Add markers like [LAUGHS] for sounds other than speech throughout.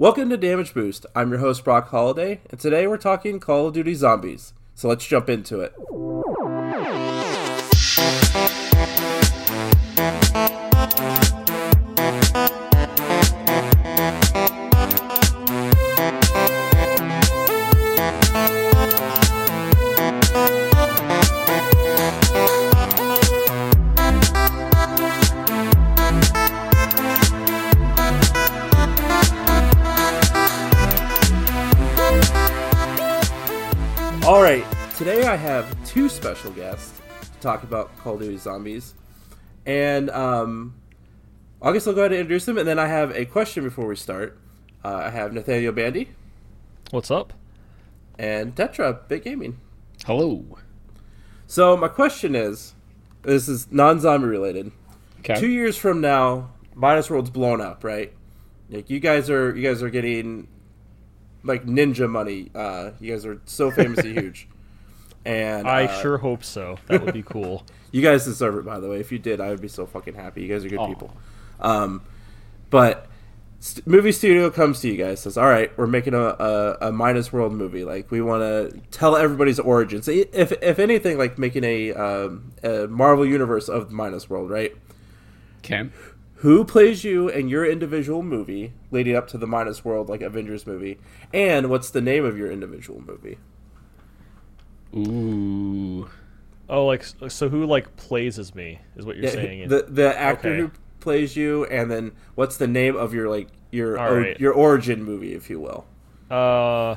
Welcome to Damage Boost. I'm your host, Brock Holiday, and today we're talking Call of Duty Zombies. So let's jump into it. Special guests to talk about Call of Duty Zombies, and um, I guess I'll go ahead and introduce them, and then I have a question before we start. Uh, I have Nathaniel Bandy What's up? and Tetra Bit Gaming. Hello. So my question is, this is non-zombie related. Okay. Two years from now, Minus World's blown up, right? Like you guys are, you guys are getting like ninja money. Uh, you guys are so famously [LAUGHS] huge, and I uh, sure hope so. That would be cool. [LAUGHS] You guys deserve it, by the way. If you did, I would be so fucking happy. You guys are good Aw. people. Um, but st- movie studio comes to you guys, says, "All right, we're making a, a, a minus world movie. Like we want to tell everybody's origins. If if anything, like making a um, a Marvel universe of minus world, right? Okay. Who plays you in your individual movie leading up to the minus world, like Avengers movie? And what's the name of your individual movie? Ooh. Oh, like so who like plays as me is what you're Yeah, saying. the the actor Okay. who plays you, and then what's the name of your like your All o- right. your origin movie, if you will. uh,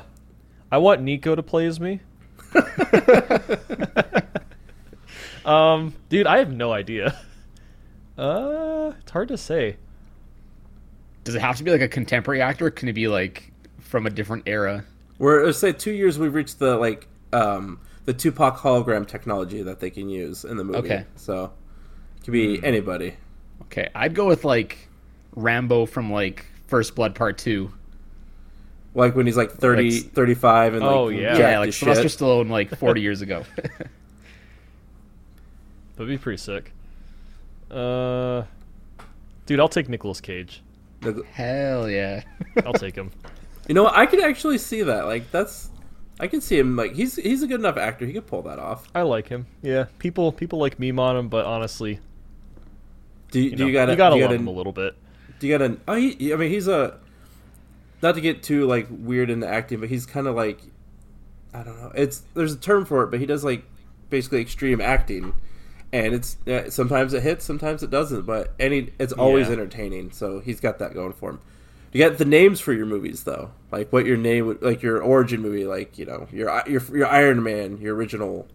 I want Nico to play as me. [LAUGHS] um, dude, I have no idea. Uh, it's hard to say. Does it have to be like a contemporary actor? Can it be like from a different era? We're let's say two years we've reached the like um the Tupac hologram technology that they can use in the movie. Okay. so it could be Hmm. anybody. Okay, I'd go with like Rambo from like First Blood Part Two. Like when he's like 30, Like- 35 and like Oh, yeah. Yeah, as like shit. Sylvester Stallone like 40 years ago. [LAUGHS] That'd be pretty sick. Uh, dude, I'll take Nicolas Cage. Hell yeah. I'll take him. [LAUGHS] You know, what? I could actually see that. Like that's, I can see him. Like he's he's a good enough actor. He could pull that off. I like him. Yeah, people people like meme on him, but honestly, Do you, you, do know, you got you gotta love gotta, him a little bit. Do you got an? Oh, he, I mean, he's a. Not to get too like weird into acting, but he's kind of like, I don't know. It's there's a term for it, but he does like basically extreme acting, and it's yeah, sometimes it hits, sometimes it doesn't, but any it's always Yeah. entertaining. So he's got that going for him. You got the names for your movies though, like what your name would like your origin movie, like you know your your your Iron Man, your original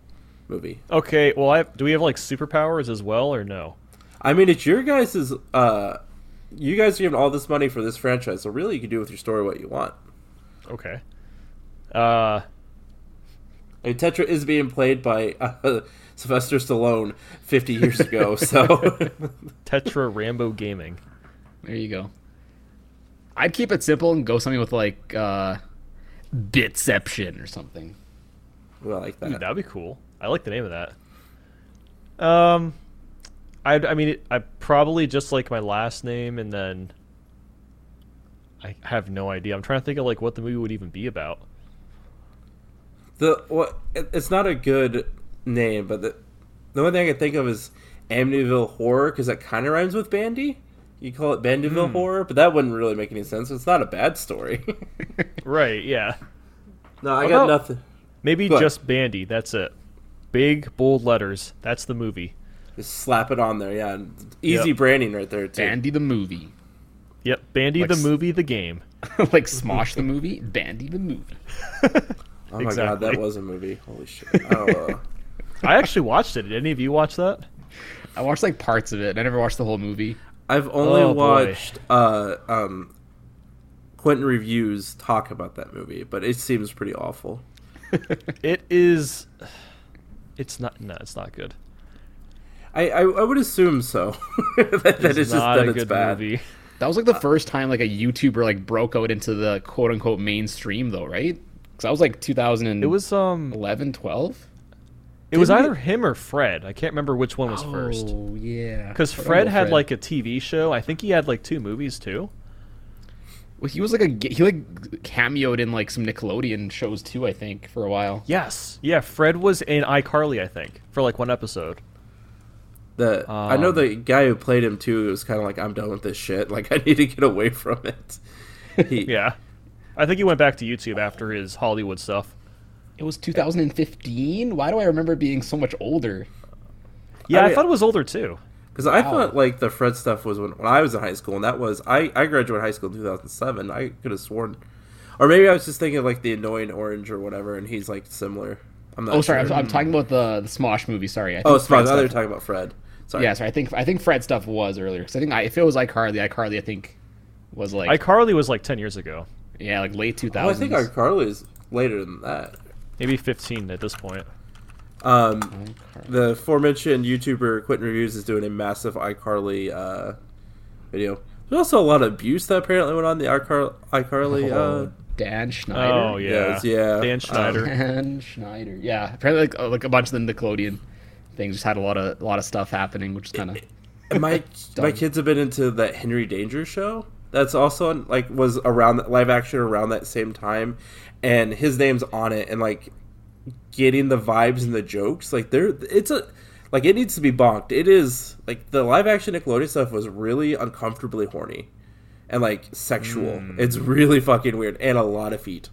movie. Okay, well, I do we have like superpowers as well or no? I mean, it's your guys' uh, you guys are giving all this money for this franchise, so really you can do with your story what you want. Okay. Uh, I mean, Tetra is being played by uh, [LAUGHS] Sylvester Stallone 50 years ago, so [LAUGHS] Tetra Rambo Gaming. There you go. I'd keep it simple and go something with like uh Bitception or something. I like Dude, that. that'd be cool. I like the name of that. Um, I I mean, I probably just like my last name, and then I have no idea. I'm trying to think of like what the movie would even be about. The what? it- It's not a good name, but the the only thing I can think of is Amityville Horror because that kind of rhymes with Bandy. You call it Bandyville Horror, but that wouldn't really make any sense. It's not a bad story. [LAUGHS] Right? Yeah. no, I What got about- nothing. Maybe Go ahead. just Bandy. That's it. Big bold letters. That's the movie. Just slap it on there, yeah. Easy Yep. branding right there too. Bandy the movie. Yep. Bandy Like the movie, the game. [LAUGHS] like Smosh the movie, Bandy the movie. [LAUGHS] Oh my god, that was a movie. Holy shit! Oh, uh, I actually watched it. Did any of you watch that? I watched like parts of it. I never watched the whole movie. I've only Oh, watched uh, um, Quinton Reviews talk about that movie, but it seems pretty awful. [LAUGHS] It is. It's not. No, it's not good. I, I, I would assume so. [LAUGHS] that that It's it's just not that a it's good bad. movie. That was like the first time like a YouTuber like broke out into the quote unquote mainstream though, right? Because that was like 2011, It was um. 12. It was Didn't either him or Fred. I can't remember which one was first. Oh yeah. Because But I'll Fred had like a TV show. I think he had like two movies too. Well, he was like a he like cameoed in like some Nickelodeon shows too. I think for a while. Yes, yeah. Fred was in iCarly, I think, for like one episode. The I know Um, the guy who played him too It was kind of like I'm done with this shit. [LAUGHS] Like I need to get away from it. [LAUGHS] He, [LAUGHS] Yeah, I think he went back to YouTube after his Hollywood stuff. It was 2015. Why do I remember being so much older? Yeah, I I, thought it was older too. Because I Wow. thought like the Fred stuff was when, when I was in high school, and that was I I graduated high school in 2007. I could have sworn, or maybe I was just thinking of, like the annoying orange or whatever, and he's like similar. I'm not. Oh, sorry, sure. I'm, I'm talking about the the Smosh movie. Sorry. I oh, think it's Fred. They're talking about Fred. Sorry. Yeah, sorry. I think I think Fred stuff was earlier. Because I think I, if it was iCarly, iCarly I think was like iCarly was like ten years ago, yeah, like late 2000s. Oh, I think iCarly is later than that. Maybe fifteen at this point. Um, iCarly. the aforementioned YouTuber Quinton Reviews is doing a massive iCarly uh, video. There's also a lot of abuse that apparently went on the iCar- iCarly. Oh, Uh, Dan Schneider. Oh yeah, Yes, yeah. Dan Um, Schneider. [LAUGHS] Dan Schneider. Yeah, apparently like, uh, like a bunch of the Nickelodeon things just had a lot of a lot of stuff happening, which is kind of my [LAUGHS] my kids have been into that Henry Danger show. That's also like was around live action around that same time, and his name's on it, and like getting the vibes and the jokes, like there, it's a like it needs to be bonked. It is like the live action Nickelodeon stuff was really uncomfortably horny, and like sexual. It's really fucking weird, and a lot of feet,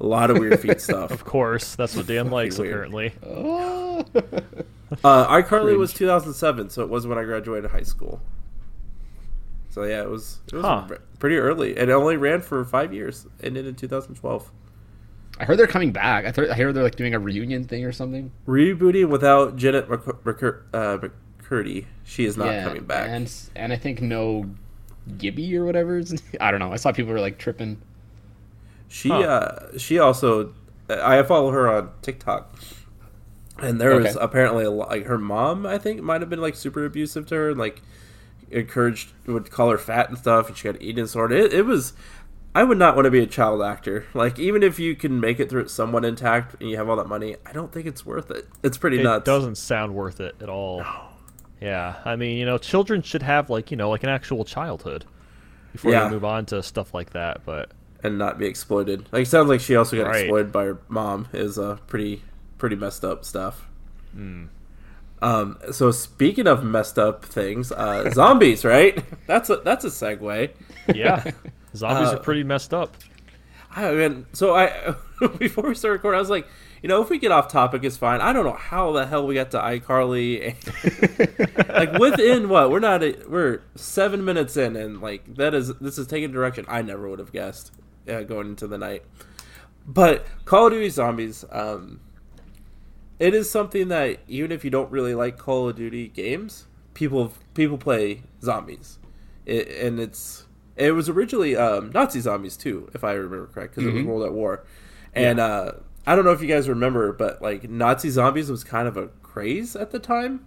a lot of weird feet [LAUGHS] stuff. Of course, that's what Dan [LAUGHS] likes weird. apparently. Uh, iCarly was 2007, so it was when I graduated high school. So yeah, it was it was Huh. pretty early. It only ran for five years, ended in 2012. I heard they're coming back. I, thought I heard they're like doing a reunion thing or something. Rebooting without Jennette McC- McCur- uh, McCurdy. She is not yeah, coming back. and and I think no Gibby or whatever. is- [LAUGHS] I don't know. I saw people were like tripping. She Huh. uh, she also I follow her on TikTok, and there was apparently a lot, like her mom. I think might have been like super abusive to her, and like encouraged would call her fat and stuff, and she got an eating disorder. It, it was. I would not want to be a child actor. Like even if you can make it through it somewhat intact and you have all that money, I don't think it's worth it. It's pretty It nuts. It doesn't sound worth it at all. Yeah, I mean, you know, children should have like you know like an actual childhood before Yeah. they move on to stuff like that. But and not be exploited. Like it sounds like she also got Right. exploited by her mom. Is uh, pretty pretty messed up stuff. Hmm. Um, so speaking of messed up things, uh, zombies, right? [LAUGHS] That's a that's a segue. yeah, [LAUGHS] zombies Uh, are pretty messed up. I mean, so I [LAUGHS] before we start recording, I was like, you know, if we get off topic, it's fine. I don't know how the hell we got to iCarly. [LAUGHS] like within what we're not a, we're seven minutes in, and like that is this is taking a direction I never would have guessed uh, going into the night. But Call of Duty Zombies, um, it is something that even if you don't really like Call of Duty games, people people play zombies, it, and it's it was originally um, Nazi zombies too, if I remember correct, because it was World at War, and uh, I don't know if you guys remember, but like Nazi zombies was kind of a craze at the time.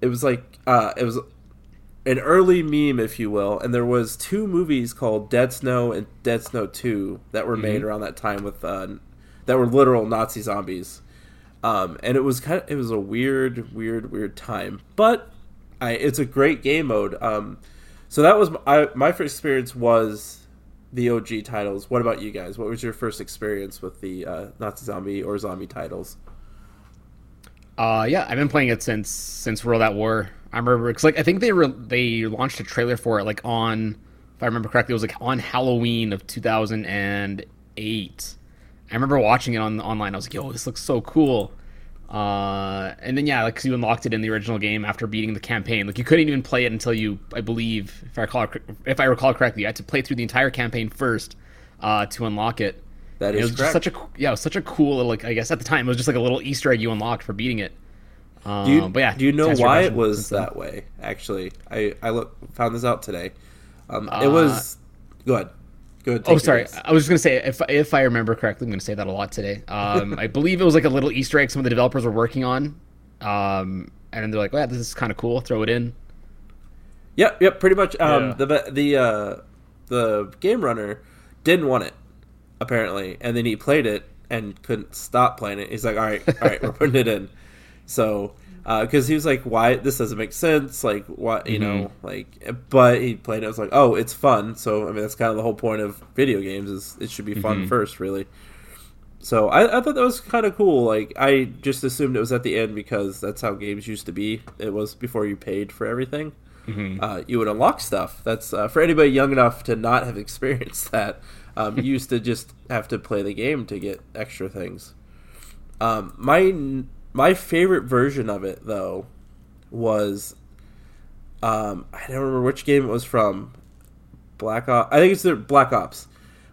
It was like uh, it was an early meme, if you will, and there was two movies called Dead Snow and Dead Snow Two that were made around that time with uh, that were literal Nazi zombies, um, and it was kind of it was a weird, weird, weird time, but I, it's a great game mode. Um, so that was I, my first experience was the OG titles. What about you guys? What was your first experience with the uh, Nazi zombie or zombie titles? Uh, yeah, I've been playing it since since World at War. I remember because like I think they they launched a trailer for it like on if I remember correctly it was like on Halloween of 2008. I remember watching it on online. I was like, "Yo, this looks so cool." Uh, and then yeah, like 'cause you unlocked it in the original game after beating the campaign. Like you couldn't even play it until you, I believe, if I recall, if I recall correctly, you had to play through the entire campaign first uh, to unlock it. That And it is was just correct. such a yeah, it was such a cool little like I guess at the time it was just like a little Easter egg you unlocked for beating it. Um, Do you, but yeah, do you know why it was that way? Actually, I I look found this out today. Um, it Uh, was. Go ahead. Go ahead. take Oh, sorry. guess. I was just gonna say if if I remember correctly, I'm gonna say that a lot today. Um, I believe it was like a little Easter egg some of the developers were working on, um, and then they're like, "Wow, this is kind of cool. Throw it in." Yep, yep. Pretty much. Um, Yeah. the the uh, the game runner didn't want it apparently, and then he played it and couldn't stop playing it. He's like, "All right, all right, we're putting it in." So because he was like, "Why this doesn't make sense?" Like, what you know, Mm-hmm. like. But he played it. I was like, "Oh, it's fun." So I mean, that's kind of the whole point of video games is it should be fun Mm-hmm. first, really. So I, I thought that was kind of cool. Like I just assumed it was at the end because that's how games used to be. It was before you paid for everything. Mm-hmm. Uh, you would unlock stuff. That's uh, for anybody young enough to not have [LAUGHS] experienced that. Um, you used to just have to play the game to get extra things. Um, my my favorite version of it though was um, I don't remember which game it was from. Black Ops. I think it's the Black Ops,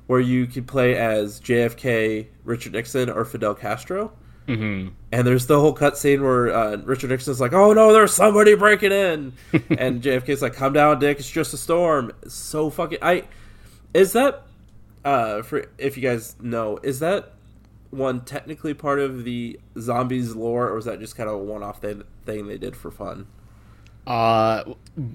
where you could play as JFK, Richard Nixon, or Fidel Castro. Mm-hmm. And there's the whole cutscene where uh, Richard Nixon's like, "Oh no, there's somebody breaking in," [LAUGHS] and JFK's like, "Come down, Dick. It's just a storm." So fucking. I is that uh for if you guys know is that one technically part of the zombies lore, or was that just kind of a one-off thing thing they did for fun? Uh,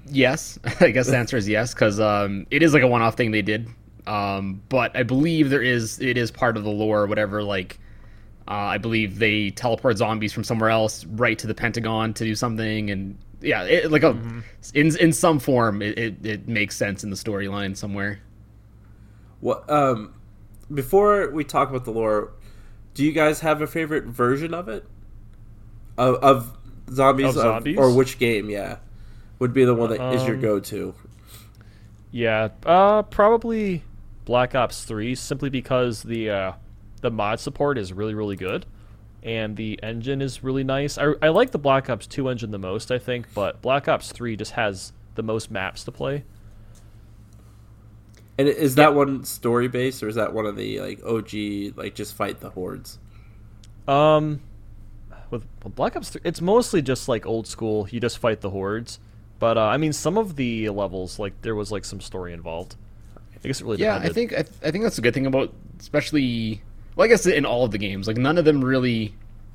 yes. [LAUGHS] I guess the answer is yes, because um, it is like a one-off thing they did. Um, but I believe there is it is part of the lore, or whatever. Like, uh, I believe they teleport zombies from somewhere else right to the Pentagon to do something, and yeah, it, like a in in some form, it, it, it makes sense in the storyline somewhere. What um before we talk about the lore, do you guys have a favorite version of it? Of, of zombies, Of zombies? or which game? Yeah, would be the one that is your Um, go-to. Yeah, uh, probably Black Ops Three, simply because the uh, the mod support is really really good, and the engine is really nice. I, I like the Black Ops Two engine the most, I think, but Black Ops Three just has the most maps to play. And is that one story based, or is that one of the like OG like just fight the hordes? Um, with, with Black Ops 3, it's mostly just like old school. You just fight the hordes. But uh, I mean, some of the levels, like there was like some story involved. I guess it really Yeah, I think I, th- I think that's a good thing about, especially. Well, I guess in all of the games, like none of them really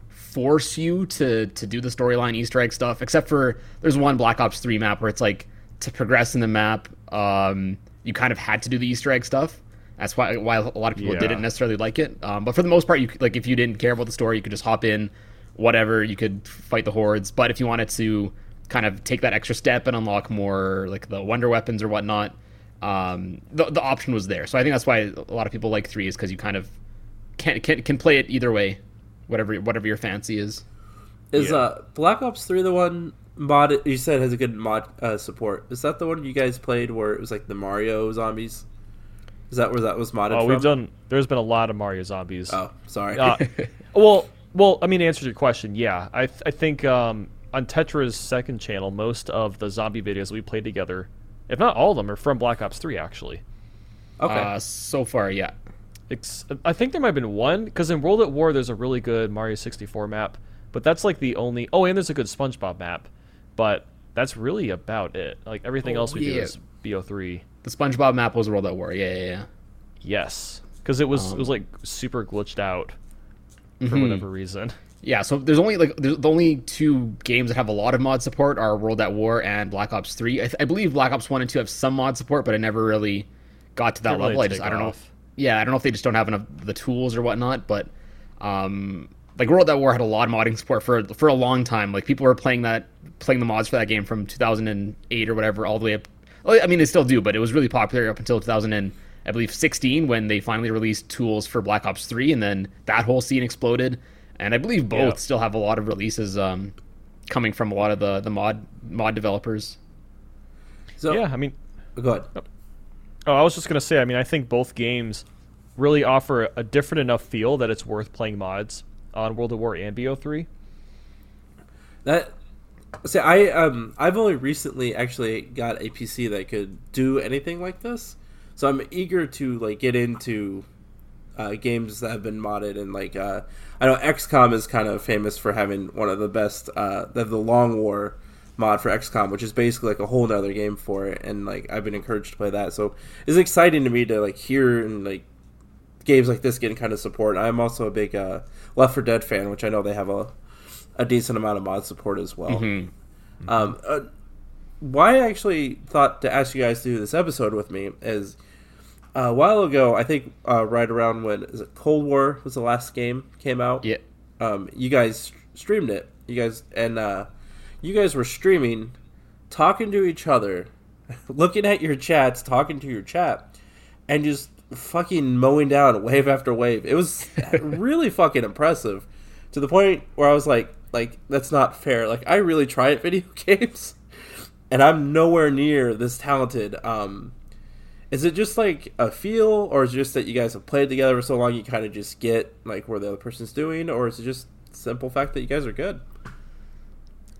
force you to to do the storyline Easter egg stuff, except for there's one Black Ops Three map where it's like to progress in the map, um, you kind of had to do the Easter egg stuff. That's why why a lot of people Yeah. didn't necessarily like it. Um, but for the most part, you like if you didn't care about the story, you could just hop in, whatever. You could fight the hordes. But if you wanted to kind of take that extra step and unlock more like the wonder weapons or whatnot, um, the the option was there. So I think that's why a lot of people like three is because you kind of can can can play it either way, whatever whatever your fancy is. Is Yeah. uh Black Ops Three the one mod you said has a good mod uh, support? Is that the one you guys played where it was like the Mario zombies? Is that where that was modded? Oh, from? we've done. There's been a lot of Mario zombies. Oh, sorry. Uh, [LAUGHS] well, well, I mean, to answer your question, yeah, I th- I think um, on Tetra's second channel, most of the zombie videos we played together, if not all of them, are from Black Ops Three. Actually, okay. Uh, so far, yeah. Ex- I think there might have been one because in World at War there's a really good Mario 64 map, but that's like the only. Oh, and there's a good SpongeBob map, but that's really about it. Like everything Oh, else we do is BO3. The SpongeBob map was World at War. Yeah, yeah, yeah. Yes, because it was it Um, was like super glitched out for Mhm. whatever reason. [LAUGHS] Yeah, so there's only like there's the only two games that have a lot of mod support are World at War and Black Ops Three. I, th- I believe Black Ops One and Two have some mod support, but I never really got to that Didn't really level. I just I don't know. If, yeah, I don't know if they just don't have enough the tools or whatnot. But um, like World at War had a lot of modding support for for a long time. Like people were playing that playing the mods for that game from 2008 or whatever all the way up. I mean, they still do, but it was really popular up until 2000 and I believe 16 when they finally released tools for Black Ops 3, and then that whole scene exploded. And I believe both Yeah. still have a lot of releases um, coming from a lot of the the mod mod developers. so yeah, I mean, go ahead. Oh, I was just gonna say. I mean, I think both games really offer a different enough feel that it's worth playing mods on World of War and BO3. That see, I um, I've only recently actually got a PC that could do anything like this, so I'm eager to like get into uh, games that have been modded and like uh, I know XCOM is kind of famous for having one of the best uh, have the Long War mod for XCOM, which is basically like a whole nother game for it, and like I've been encouraged to play that, so it's exciting to me to like hear and like games like this getting kind of support. I'm also a big uh, Left 4 Dead fan, which I know they have a a decent amount of mod support as well. Um, uh, why I actually thought to ask you guys to do this episode with me is uh, a while ago. I think uh, right around when is it Cold War was the last game came out. Yeah. Um, you guys streamed it. You guys and uh, you guys were streaming, talking to each other, [LAUGHS] looking at your chats, talking to your chat, and just fucking mowing down wave after wave. It was [LAUGHS] really fucking impressive to the point where I was like, like that's not fair. Like I really try at video [LAUGHS] games, and I'm nowhere near this talented. Um, is it just like a feel, or is it just that you guys have played together for so long you kind of just get like where the other person's doing, or is it just simple fact that you guys are good?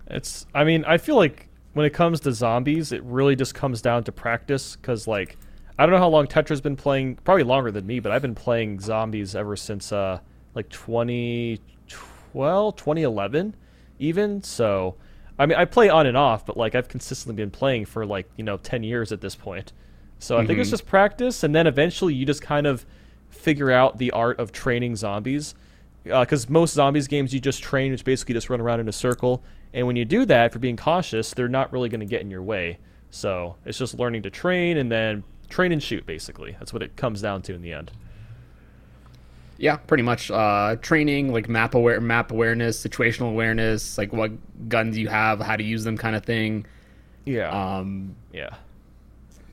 It's. I mean, I feel like when it comes to zombies, it really just comes down to practice. Because like, I don't know how long Tetra's been playing. Probably longer than me, but I've been playing zombies ever since uh like 2012, 2011, even. So, I mean, I play on and off, but like I've consistently been playing for like you know 10 years at this point. So I think it's just practice, and then eventually you just kind of figure out the art of training zombies. Because most zombies games you just train, which basically just run around in a circle. And when you do that, if you're being cautious, they're not really going to get in your way. So it's just learning to train and then train and shoot, basically. That's what it comes down to in the end. Yeah, pretty much. Uh, training, like map aware, map awareness, situational awareness, like what guns you have, how to use them, kind of thing. Yeah. Um, yeah.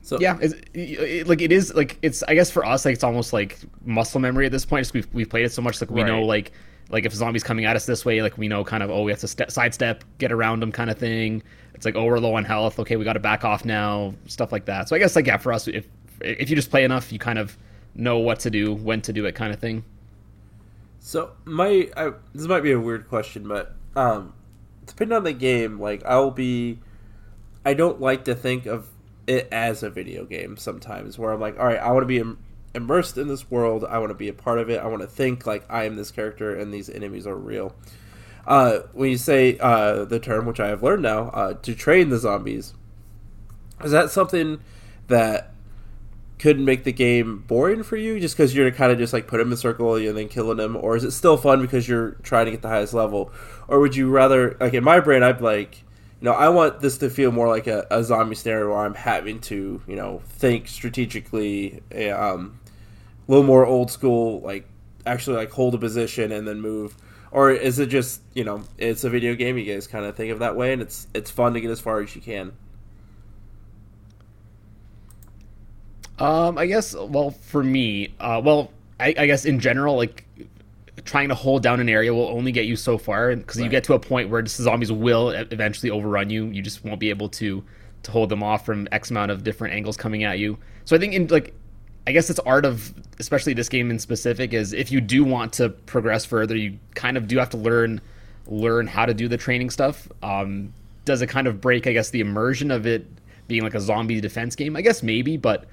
So yeah, it's, it, like it is like it's. I guess for us, like it's almost like muscle memory at this point. Just we've we've played it so much, like we know like like if a zombie's coming at us this way, like we know kind of oh we have to step, sidestep, get around them, kind of thing. It's like oh we're low on health, okay we got to back off now, stuff like that. So I guess like yeah, for us, if if you just play enough, you kind of know what to do, when to do it, kind of thing. So my I, this might be a weird question, but um, depending on the game, like I'll be, I don't like to think of it as a video game sometimes. Where I'm like, all right, I want to be Im- immersed in this world. I want to be a part of it. I want to think like I am this character and these enemies are real. Uh, when you say uh, the term, which I have learned now, uh, to train the zombies, is that something that could make the game boring for you just because you're kind of just like put them in a circle and then killing them or is it still fun because you're trying to get the highest level? Or would you rather like in my brain i'd like you know i want this to feel more like a, a zombie scenario where i'm having to you know think strategically eh, um, a little more old school like actually like hold a position and then move or is it just you know it's a video game you guys kind of think of that way and it's it's fun to get as far as you can Um, I guess. Well, for me, uh, well, I, I guess in general, like trying to hold down an area will only get you so far because you get to a point where just zombies will eventually overrun you. You just won't be able to to hold them off from X amount of different angles coming at you. So I think in like. I guess it's art of, especially this game in specific, is if you do want to progress further, you kind of do have to learn, learn how to do the training stuff. Um, does it kind of break, I guess, the immersion of it being like a zombie defense game? I guess maybe, but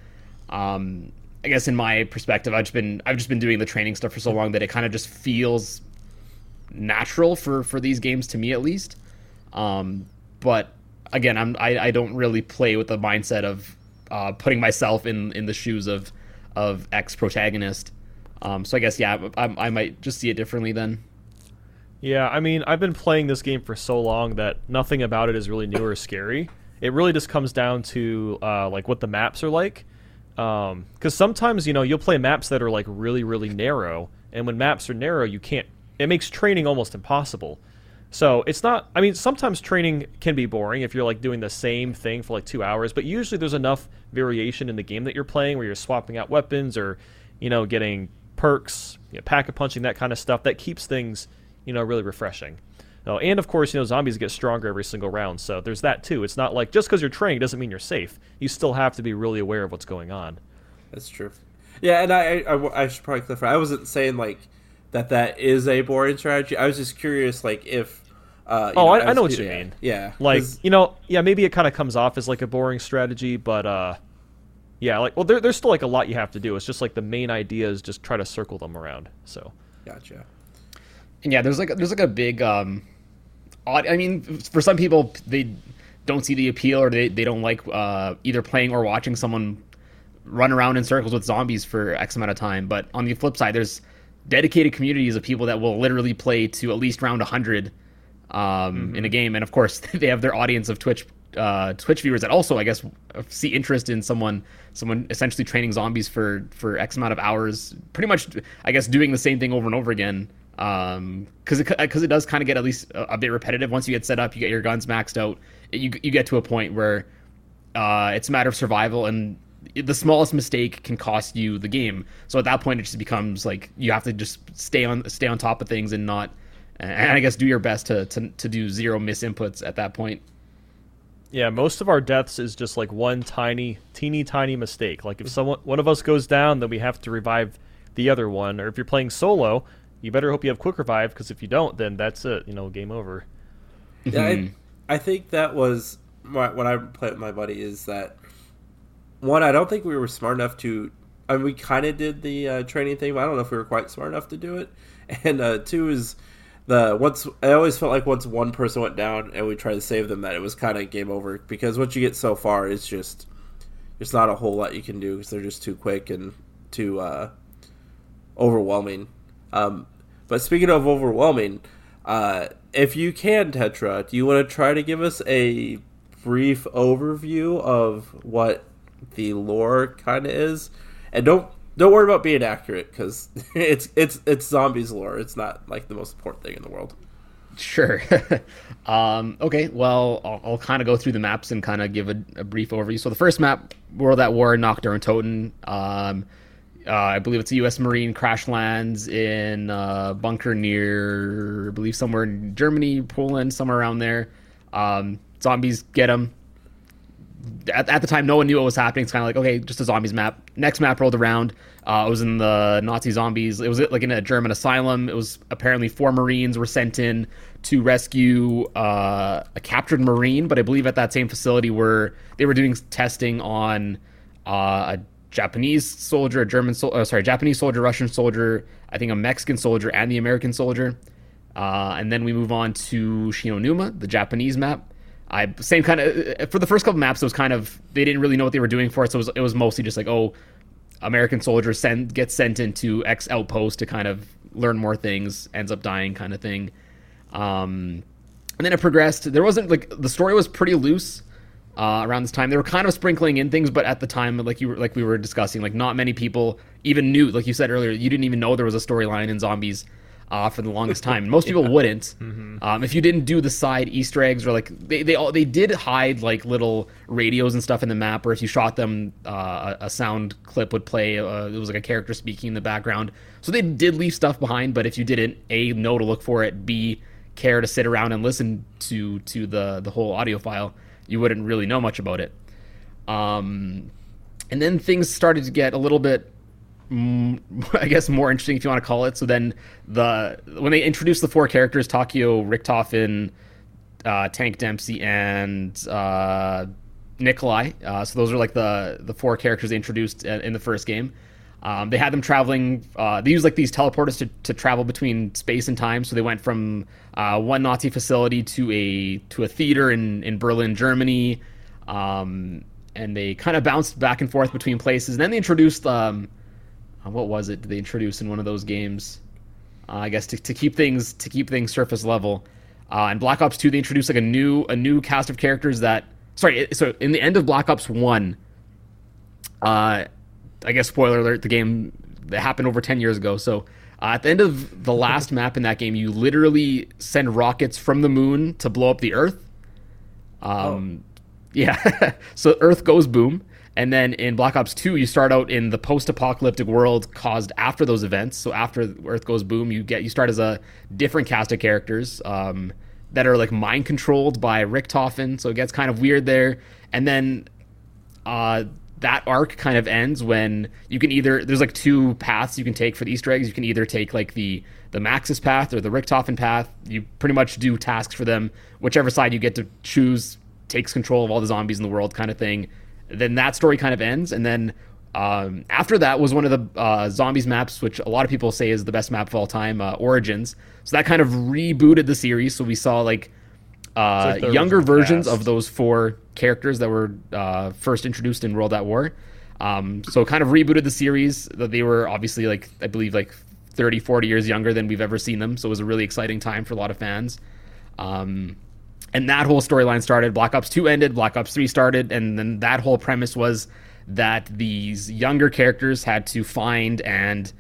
um, I guess in my perspective, I've just been I've just been doing the training stuff for so long that it kind of just feels natural for for these games to me at least. Um, but again, I'm I, I don't really play with the mindset of uh, putting myself in in the shoes of of ex protagonist. Um, so I guess yeah, I, I might just see it differently then. Yeah, I mean, I've been playing this game for so long that nothing about it is really new or scary. It really just comes down to uh, like what the maps are like. Because sometimes you know you'll play maps that are like really really narrow, and when maps are narrow, you can't. It makes training almost impossible. So it's not. I mean, sometimes training can be boring if you're like doing the same thing for like two hours. But usually there's enough variation in the game that you're playing where you're swapping out weapons or, you know, getting perks, you know, Pack-a-Punching, that kind of stuff. That keeps things, you know, really refreshing. Oh, and of course, you know, zombies get stronger every single round. So there's that too. It's not like just because you're training doesn't mean you're safe. You still have to be really aware of what's going on. That's true. Yeah, and I, I, I should probably clarify. I wasn't saying like that that is a boring strategy. I was just curious, like if. Uh, you Oh, I- I as know what people- you mean. Yeah, like you know yeah maybe it kind of comes off as like a boring strategy but uh yeah like well there, there's still like a lot you have to do it's just like the main idea is just try to circle them around so gotcha. And yeah, there's like there's like a big um odd I mean for some people they don't see the appeal or they, they don't like uh either playing or watching someone run around in circles with zombies for X amount of time. But on the flip side, there's dedicated communities of people that will literally play to at least round 100 um, in a game. And of course, [LAUGHS] they have their audience of Twitch uh, Twitch viewers that also, I guess, see interest in someone someone essentially training zombies for for X amount of hours, pretty much, I guess, doing the same thing over and over again. Um, because it because it does kind of get at least a, a, bit repetitive. Once you get set up, you get your guns maxed out. You you get to a point where uh, it's a matter of survival, and the smallest mistake can cost you the game. So at that point, it just becomes like you have to just stay on stay on top of things and not, and I guess do your best to to, to do zero miss inputs at that point. Yeah, most of our deaths is just like one tiny, teeny tiny mistake. Like if someone one of us goes down, then we have to revive the other one. Or if you're playing solo, you better hope you have quick revive because if you don't, then that's it. You know, game over. Yeah, I, mm-hmm. I think that was my, when I played with my buddy is that one. I don't think we were smart enough to. I mean, we kind of did the uh, training thing, but I don't know if we were quite smart enough to do it. And uh, two is the once I always felt like once one person went down and we tried to save them, that it was kind of game over because once you get so far, it's just there's not a whole lot you can do because they're just too quick and too uh, overwhelming. Um, but speaking of overwhelming, uh, if you can, Tetra, do you want to try to give us a brief overview of what the lore kind of is? And don't don't worry about being accurate because [LAUGHS] it's it's it's zombies lore. It's not like the most important thing in the world. Sure. [LAUGHS] um, okay. Well, I'll, I'll kind of go through the maps and kind of give a, a, brief overview. So the first map, World at War, Nacht Toten. Um, uh, I believe it's a U.S. Marine crash lands in a uh, bunker near, I believe somewhere in Germany, Poland, somewhere around there. Um, zombies get him. At, at, the time, no one knew what was happening. It's kind of like, okay, just a zombies map. Next map rolled around. Uh, it was in the Nazi zombies. It was like in a German asylum. It was apparently four Marines were sent in to rescue uh, a captured Marine, but I believe at that same facility where they were doing testing on uh, a Japanese soldier, a German soldier, uh, sorry, Japanese soldier, Russian soldier, I think a Mexican soldier, and the American soldier. Uh, and then we move on to Shi No Numa, the Japanese map. I same kind of for the first couple maps. It was kind of they didn't really know what they were doing for it, so it was, it was mostly just like oh, American soldier send gets sent into X outpost to kind of learn more things, ends up dying, kind of thing. Um, and then it progressed. There wasn't like the story was pretty loose uh, around this time. They were kind of sprinkling in things, but at the time, like you like we were discussing, like not many people even knew. Like you said earlier, you didn't even know there was a storyline in zombies uh, for the longest time. Most people yeah. wouldn't. Mm-hmm. Um, if you didn't do the side Easter eggs or like they they all they did hide like little radios and stuff in the map, or if you shot them, uh, a sound clip would play. Uh, it was like a character speaking in the background. So they did leave stuff behind. But if you didn't, a know to look for it, b care to sit around and listen to to the the whole audio file you wouldn't really know much about it. Um, and then things started to get a little bit, [LAUGHS] I guess, more interesting if you want to call it. So then the when they introduced the four characters, Takeo, Richtofen, uh, Tank Dempsey, and uh, Nikolai. Uh, so those are like the the four characters they introduced in the first game. Um, they had them traveling. Uh, they used like these teleporters to, to travel between space and time. So they went from uh, one Nazi facility to a to a theater in in Berlin, Germany, um, and they kind of bounced back and forth between places. And then they introduced um, uh, what was it? Did they introduce in one of those games? Uh, I guess to, to keep things to keep things surface level. Uh, in Black Ops Two, they introduced like a new a new cast of characters that. Sorry, so in the end of Black Ops One. Uh, I guess spoiler alert, the game that happened over 10 years ago. So uh, at the end of the last [LAUGHS] map in that game, you literally send rockets from the moon to blow up the Earth. Um, oh. Yeah. [LAUGHS] so Earth goes boom. And then in Black Ops 2, you start out in the post-apocalyptic world caused after those events. So after Earth goes boom, you get you start as a different cast of characters um, that are like mind controlled by Richtofen. So it gets kind of weird there. And then uh, that arc kind of ends when you can either there's like two paths you can take for the Easter eggs. You can either take like the the Maxis path or the Richtofen path. You pretty much do tasks for them. Whichever side you get to choose takes control of all the zombies in the world, kind of thing. Then that story kind of ends, and then um, after that was one of the uh, zombies maps, which a lot of people say is the best map of all time, uh, Origins. So that kind of rebooted the series. So we saw like uh, like younger versions of those four characters that were uh, first introduced in World at War. Um, so kind of rebooted the series. That they were obviously like I believe like 30, 40 years younger than we've ever seen them. So it was a really exciting time for a lot of fans. Um, and that whole storyline started. Black Ops 2 ended, Black Ops 3 started, and then that whole premise was that these younger characters had to find and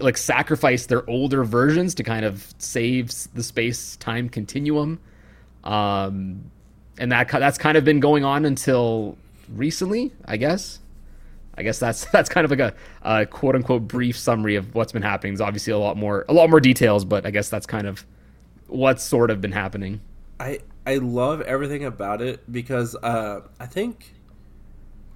like sacrifice their older versions to kind of save the space time continuum. Um, and that that's kind of been going on until recently, I guess. I guess that's [LAUGHS] that's kind of like a, a quote unquote brief summary of what's been happening. There's obviously a lot more a lot more details, but I guess that's kind of what's sort of been happening. I I love everything about it because uh, I think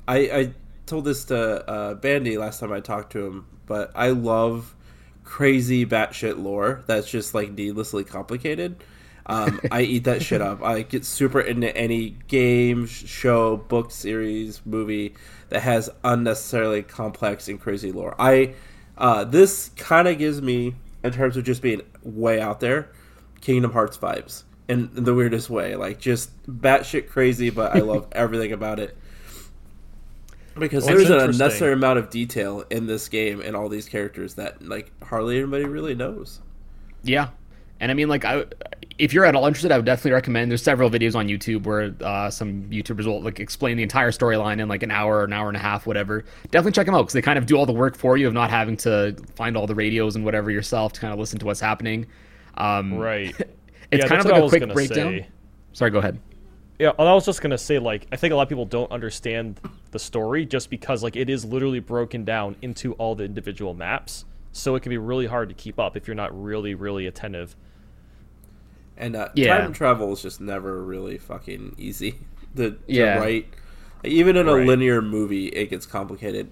I I told this to uh, Bandy last time I talked to him, but I love crazy batshit lore that's just like needlessly complicated. Um, I eat that shit up. I get super into any game, show, book series, movie that has unnecessarily complex and crazy lore. I uh, this kind of gives me, in terms of just being way out there, Kingdom Hearts vibes in, in the weirdest way. Like just batshit crazy, but I love [LAUGHS] everything about it because Well, there's an unnecessary amount of detail in this game and all these characters that like hardly anybody really knows. Yeah, and I mean, like, I if you're at all interested, I would definitely recommend. There's several videos on YouTube where uh, some YouTubers will like explain the entire storyline in like an hour, an hour and a half, whatever. Definitely check them out because they kind of do all the work for you of not having to find all the radios and whatever yourself to kind of listen to what's happening. Um, Right. [LAUGHS] It's Yeah, kind of like I a was quick gonna breakdown. say. Sorry, go ahead. Yeah, I was just gonna say, like, I think a lot of people don't understand the story just because, like, it is literally broken down into all the individual maps, so it can be really hard to keep up if you're not really, really attentive. And uh, Yeah. time travel is just never really fucking easy [LAUGHS] to, to Yeah. write. Like, even in a Right. linear movie, it gets complicated.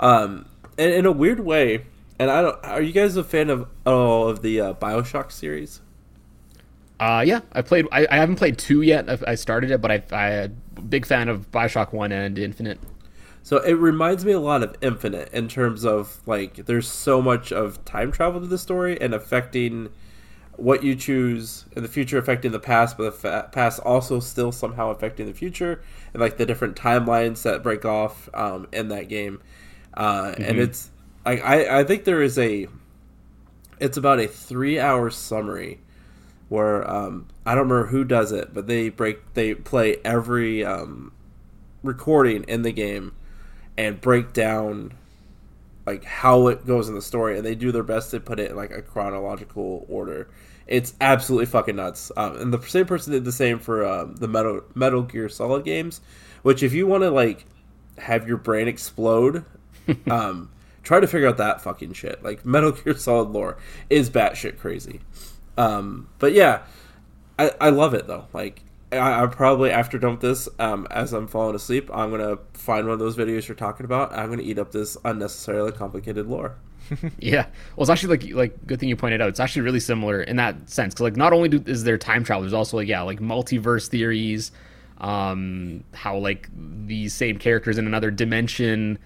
Um, and in a weird way, and I don't. Are you guys a fan of all of the uh, Bioshock series? Uh, yeah, I played. I, I haven't played two yet. I, I started it, but I, I a big fan of Bioshock One and Infinite. So it reminds me a lot of Infinite in terms of like there's so much of time travel to the story and affecting what you choose in the future, affecting the past, but the fa- past also still somehow affecting the future, and like the different timelines that break off um, in that game. Uh, And it's like I I think there is a it's about a three hour summary where um, I don't remember who does it, but they break they play every um, recording in the game and break down like how it goes in the story, and they do their best to put it in like a chronological order. It's absolutely fucking nuts. Um, and the same person did the same for um, the Metal Metal Gear Solid games, which if you want to like have your brain explode, [LAUGHS] um, try to figure out that fucking shit. Like Metal Gear Solid lore is batshit crazy. Um, but yeah, I, I love it though. Like I, I probably after dump this, um, as I'm falling asleep, I'm gonna find one of those videos you're talking about. I'm gonna eat up this unnecessarily complicated lore. [LAUGHS] Yeah, well, it's actually like like good thing you pointed out. It's actually really similar in that sense because like not only do, is there time travel, there's also like yeah like multiverse theories, um, how like these same characters in another dimension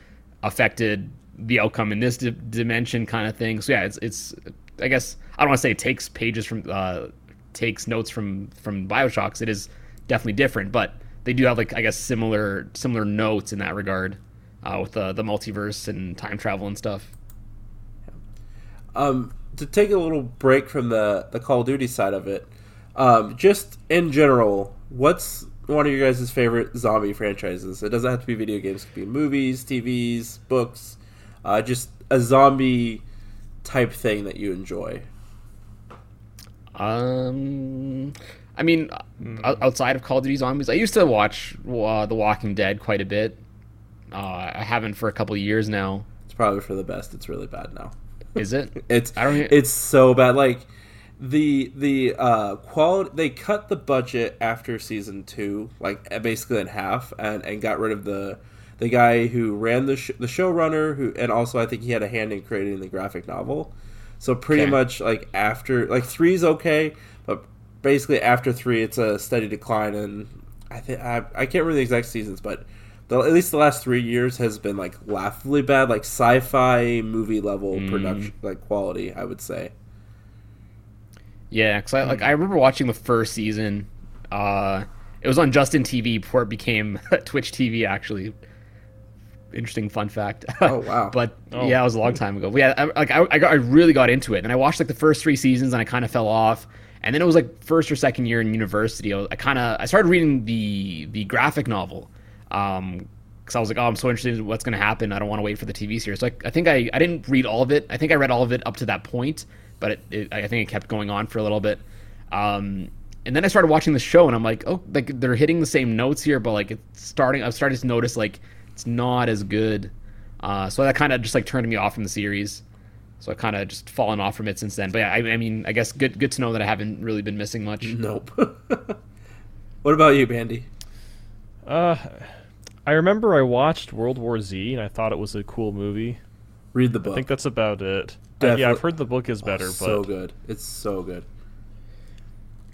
affected the outcome in this di- dimension kind of thing. So yeah, it's it's I guess I don't want to say it takes pages from uh, takes notes from from Bioshocks. It is definitely different, but they do have like I guess similar similar notes in that regard uh, with the the multiverse and time travel and stuff. Um, to take a little break from the the Call of Duty side of it, um, just in general, what's one of your guys' favorite zombie franchises? It doesn't have to be video games; it could be movies, TVs, books. Uh, just a zombie type thing that you enjoy. Um, I mean, o- outside of Call of Duty Zombies, I used to watch uh, The Walking Dead quite a bit. Uh, I haven't for a couple of years now. It's probably for the best. It's really bad now. Is it? [LAUGHS] It's I don't hear- it's so bad. Like the the uh quality they cut the budget after season two, like basically in half, and and got rid of the the guy who ran the sh- the showrunner who and also I think he had a hand in creating the graphic novel. So pretty Okay. much like after like three's okay, but basically after three it's a steady decline and I think I, I can't remember the exact seasons, but the, at least the last three years has been like laughably bad, like sci-fi movie level Mm. production, like quality. I would say. Yeah, because I like I remember watching the first season. Uh, it was on Justin TV before it became [LAUGHS] Twitch TV. Actually, interesting fun fact. [LAUGHS] Oh, wow. but Oh. yeah, it was a long time ago. But yeah, I, like I, I, got, I really got into it, and I watched like the first three seasons, and I kind of fell off. And then it was like first or second year in university. I, I kind of I started reading the the graphic novel, um, because I was like, oh, I'm so interested in what's going to happen. I don't want to wait for the TV series. So I, I think I, I didn't read all of it. I think I read all of it up to that point, but it, it, I think it kept going on for a little bit. Um, and then I started watching the show, and I'm like, oh, like they're hitting the same notes here, but like it's starting. I'm starting to notice like it's not as good. Uh, so that kind of just like turned me off from the series. So I've kind of just fallen off from it since then. But yeah, I, I, mean, I guess good good to know that I haven't really been missing much. Nope. [LAUGHS] what about you, Bandy? Uh, I remember I watched World War Z and I thought it was a cool movie. Read the book. I think that's about it. Uh, yeah, I've heard the book is better, oh, but so good. It's so good.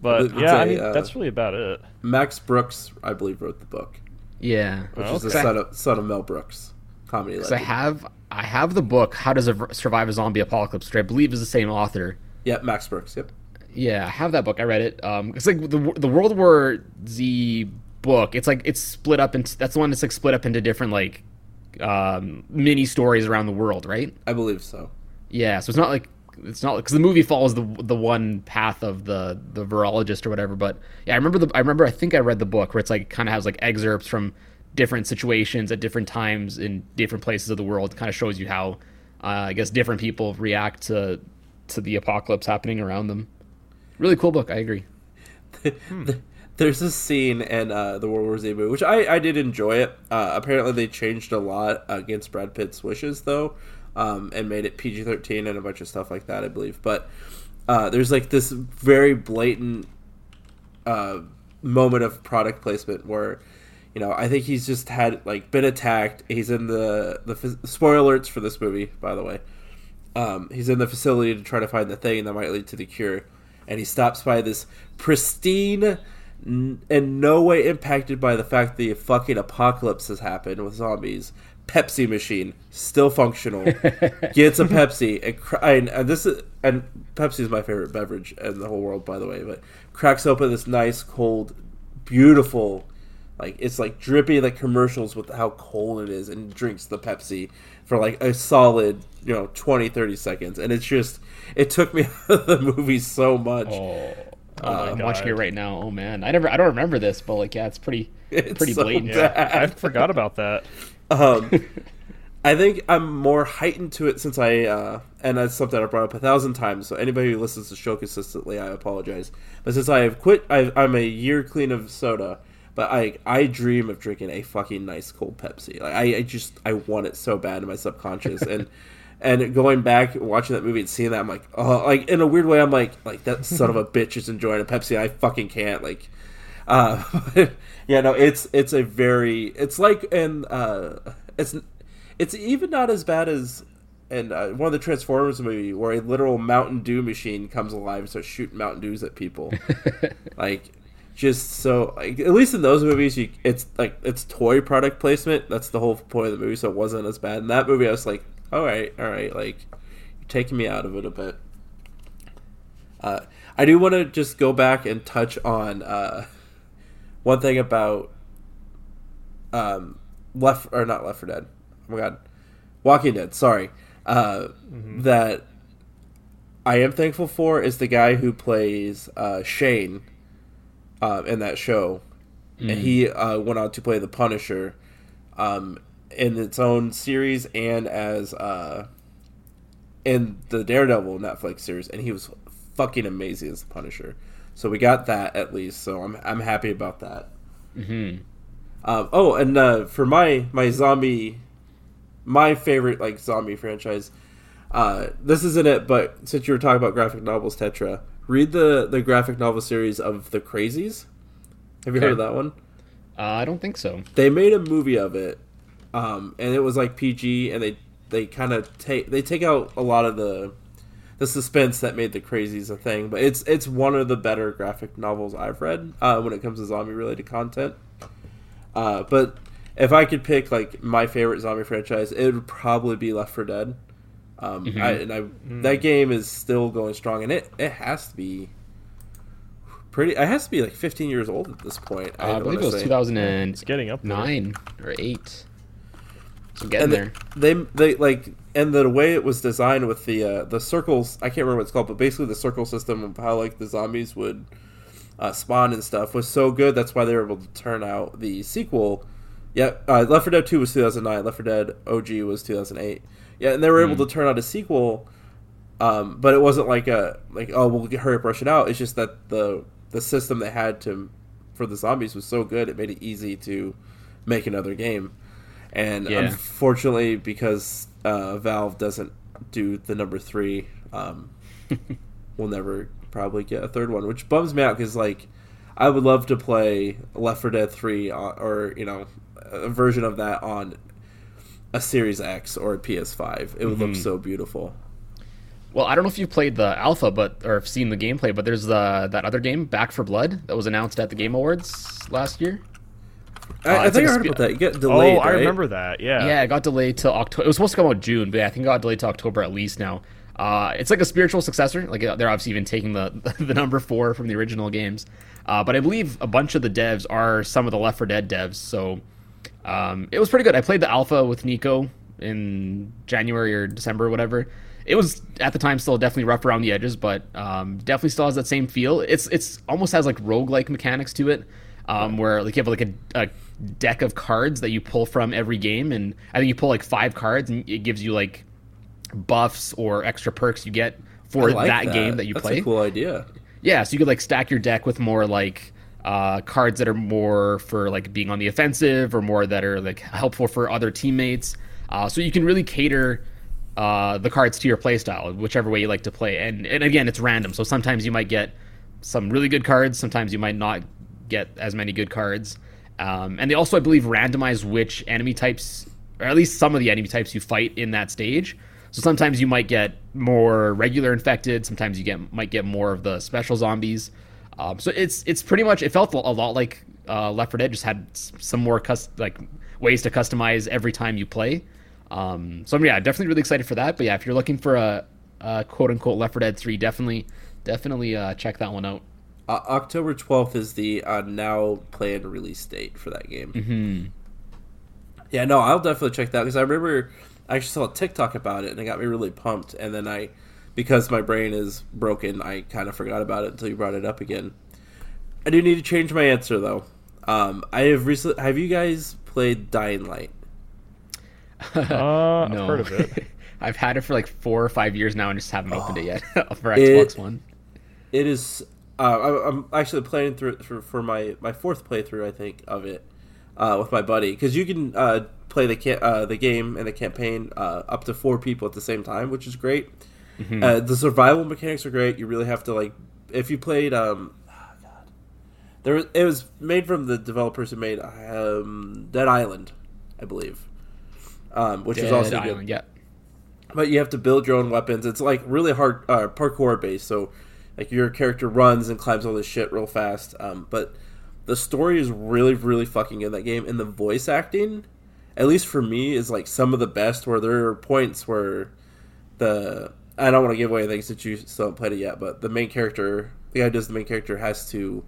But it's yeah, a, I mean uh, that's really about it. Max Brooks, I believe, wrote the book. Yeah, which oh, is the son of, son of Mel Brooks, comedy. Because I have I have the book How Does a Survive a Zombie Apocalypse, which I believe is the same author. Yeah, Max Brooks. Yep. Yeah, I have that book. I read it. Um, it's like the the World War Z book. It's like it's split up into that's the one that's like split up into different like um, mini stories around the world, right? I believe so. Yeah, so it's not like it's not because the movie follows the the one path of the the virologist or whatever. But yeah, I remember the I remember I think I read the book where it's like kind of has like excerpts from different situations at different times in different places of the world. Kind of shows you how uh, I guess different people react to to the apocalypse happening around them. Really cool book. I agree. hmm. There's a scene in uh, the World War Z movie, which I, I did enjoy it. Uh, apparently, they changed a lot against Brad Pitt's wishes, though, um, and made it PG 13 and a bunch of stuff like that, I believe. But uh, there's like this very blatant uh, moment of product placement where you know, I think he's just had like been attacked. He's in the the spoiler alerts for this movie, by the way. Um, he's in the facility to try to find the thing that might lead to the cure, and he stops by this pristine and no way impacted by the fact the fucking apocalypse has happened with zombies. Pepsi machine still functional. Gets a Pepsi and, cr- and, and this is and Pepsi is my favorite beverage in the whole world, by the way. But cracks open this nice, cold, beautiful like it's like dripping like commercials with how cold it is and drinks the Pepsi for like a solid, you know, 20 30 seconds and it's just it took me [LAUGHS] out of the movie so much. Oh. Oh uh, I'm watching it right now. Oh man, I never, I don't remember this, but like, yeah, it's pretty, [LAUGHS] it's pretty so blatant. Yeah, I forgot about that. Um, I think I'm more heightened to it since I, uh, and that's something I brought up a thousand times. So anybody who listens to the show consistently, I apologize. But since I have quit, i am a year clean of soda. But I I dream of drinking a fucking nice cold Pepsi. Like I, I just I want it so bad in my subconscious [LAUGHS] and and going back watching that movie and seeing that I'm like oh like in a weird way I'm like like that son of a [LAUGHS] bitch is enjoying a Pepsi. I fucking can't like. Uh, [LAUGHS] yeah, no, it's it's a very it's like and uh, it's it's even not as bad as and uh, one of the Transformers movie where a literal Mountain Dew machine comes alive and starts shooting Mountain Dews at people. [LAUGHS] like just so like at least in those movies you it's like it's toy product placement. That's the whole point of the movie so it wasn't as bad. In that movie i was like all right all right like you're taking me out of it a bit. Uh, i do want to just go back and touch on uh, one thing about um, left or not left for dead oh my god walking dead sorry uh, mm-hmm. that i am thankful for is the guy who plays uh, shane uh, in that show, mm. and he uh, went on to play the Punisher um, in its own series and as uh, in the Daredevil Netflix series, and he was fucking amazing as the Punisher. So we got that at least. So I'm I'm happy about that. Mm-hmm. Um, oh, and uh, for my my zombie, my favorite like zombie franchise. Uh, this isn't it, but since you were talking about graphic novels, Tetra, read the the graphic novel series of The Crazies. Have you okay. heard of that one? Uh, I don't think so. They made a movie of it, um, and it was like PG, and they they kind of take they take out a lot of the the suspense that made The Crazies a thing. But it's it's one of the better graphic novels I've read uh, when it comes to zombie related content. Uh, but if I could pick like my favorite zombie franchise, it would probably be Left 4 Dead. Um, mm-hmm. I, and I mm. that game is still going strong, and it it has to be pretty. It has to be like 15 years old at this point. I, uh, I believe it was 2009 it's getting up there. or eight. So getting there. They they like and the way it was designed with the uh, the circles. I can't remember what it's called, but basically the circle system of how like the zombies would uh, spawn and stuff was so good. That's why they were able to turn out the sequel Yeah, uh, Left 4 Dead 2 was 2009. Left 4 Dead OG was 2008. Yeah, and they were able to turn out a sequel, um, but it wasn't like a like oh we'll get, hurry up rush it out. It's just that the the system they had to for the zombies was so good it made it easy to make another game. And Yeah. unfortunately, because uh, Valve doesn't do the number three, um, [LAUGHS] we'll never probably get a third one, which bums me out because like I would love to play Left 4 Dead 3 on, or you know a version of that on a Series X or a PS5. It would look so beautiful. Well, I don't know if you've played the alpha, but or have seen the gameplay, but there's the that other game, Back 4 Blood, that was announced at the Game Awards last year. I, I think like I a heard spe- about that. You get Oh, delayed. I right? remember that. Yeah. Yeah, it got delayed to October. It was supposed to come out June, but yeah, I think it got delayed to October at least now. Uh, it's like a spiritual successor. Like uh, they're obviously even taking the [LAUGHS] the number four from the original games. Uh, but I believe a bunch of the devs are some of the Left 4 Dead devs. So um, it was pretty good. I played the alpha with Nico in January or December or whatever. It was at the time still definitely rough around the edges, but um, definitely still has that same feel. It's it's almost has like roguelike mechanics to it, um, where like you have like a, a deck of cards that you pull from every game, and I think you pull like five cards, and it gives you like buffs or extra perks you get for like that, game that you play. That's play. a cool idea. Yeah, so you could like stack your deck with more like uh, cards that are more for like being on the offensive or more that are like helpful for other teammates. Uh, so you can really cater uh, the cards to your playstyle, whichever way you like to play. And and again, it's random. So sometimes you might get some really good cards. Sometimes you might not get as many good cards. Um, and they also, I believe, randomize which enemy types, or at least some of the enemy types you fight in that stage. So sometimes you might get more regular infected. Sometimes you get might get more of the special zombies. Um, so it's it's pretty much it felt a lot like uh, Left 4 Dead just had some more cus- like ways to customize every time you play. Um, so yeah, definitely really excited for that. But yeah, if you're looking for a, a quote unquote Left 4 Dead 3, definitely definitely uh, check that one out. Uh, October 12th is the uh, now planned release date for that game. Mm-hmm. Yeah, no, I'll definitely check that because I remember I actually saw a TikTok about it and it got me really pumped. And then I, because my brain is broken, I kind of forgot about it until you brought it up again. I do need to change my answer though. Um, I have recently. Have you guys played Dying Light? [LAUGHS] Uh, I've heard of it. [LAUGHS] I've had it for like four or five years now and just haven't opened it yet [LAUGHS] for It- Xbox One. It is. Uh, I, I'm actually playing through for, for my my fourth playthrough, I think, of it uh, with my buddy because you can uh, play the ca- uh, the game and the campaign uh, up to four people at the same time, which is great. Uh, the survival mechanics are great. You really have to like if you played. Um, oh, God, there was, it was made from the developers who made um, Dead Island, I believe, um, which is Dead also good yeah. but you have to build your own weapons. It's like really hard uh, parkour based. So like your character runs and climbs all this shit real fast. Um, but the story is really really fucking good in that game, and the voice acting, at least for me, is like some of the best. Where there are points where the I don't want to give away things that you still haven't played it yet, but the main character, the guy who does the main character, has to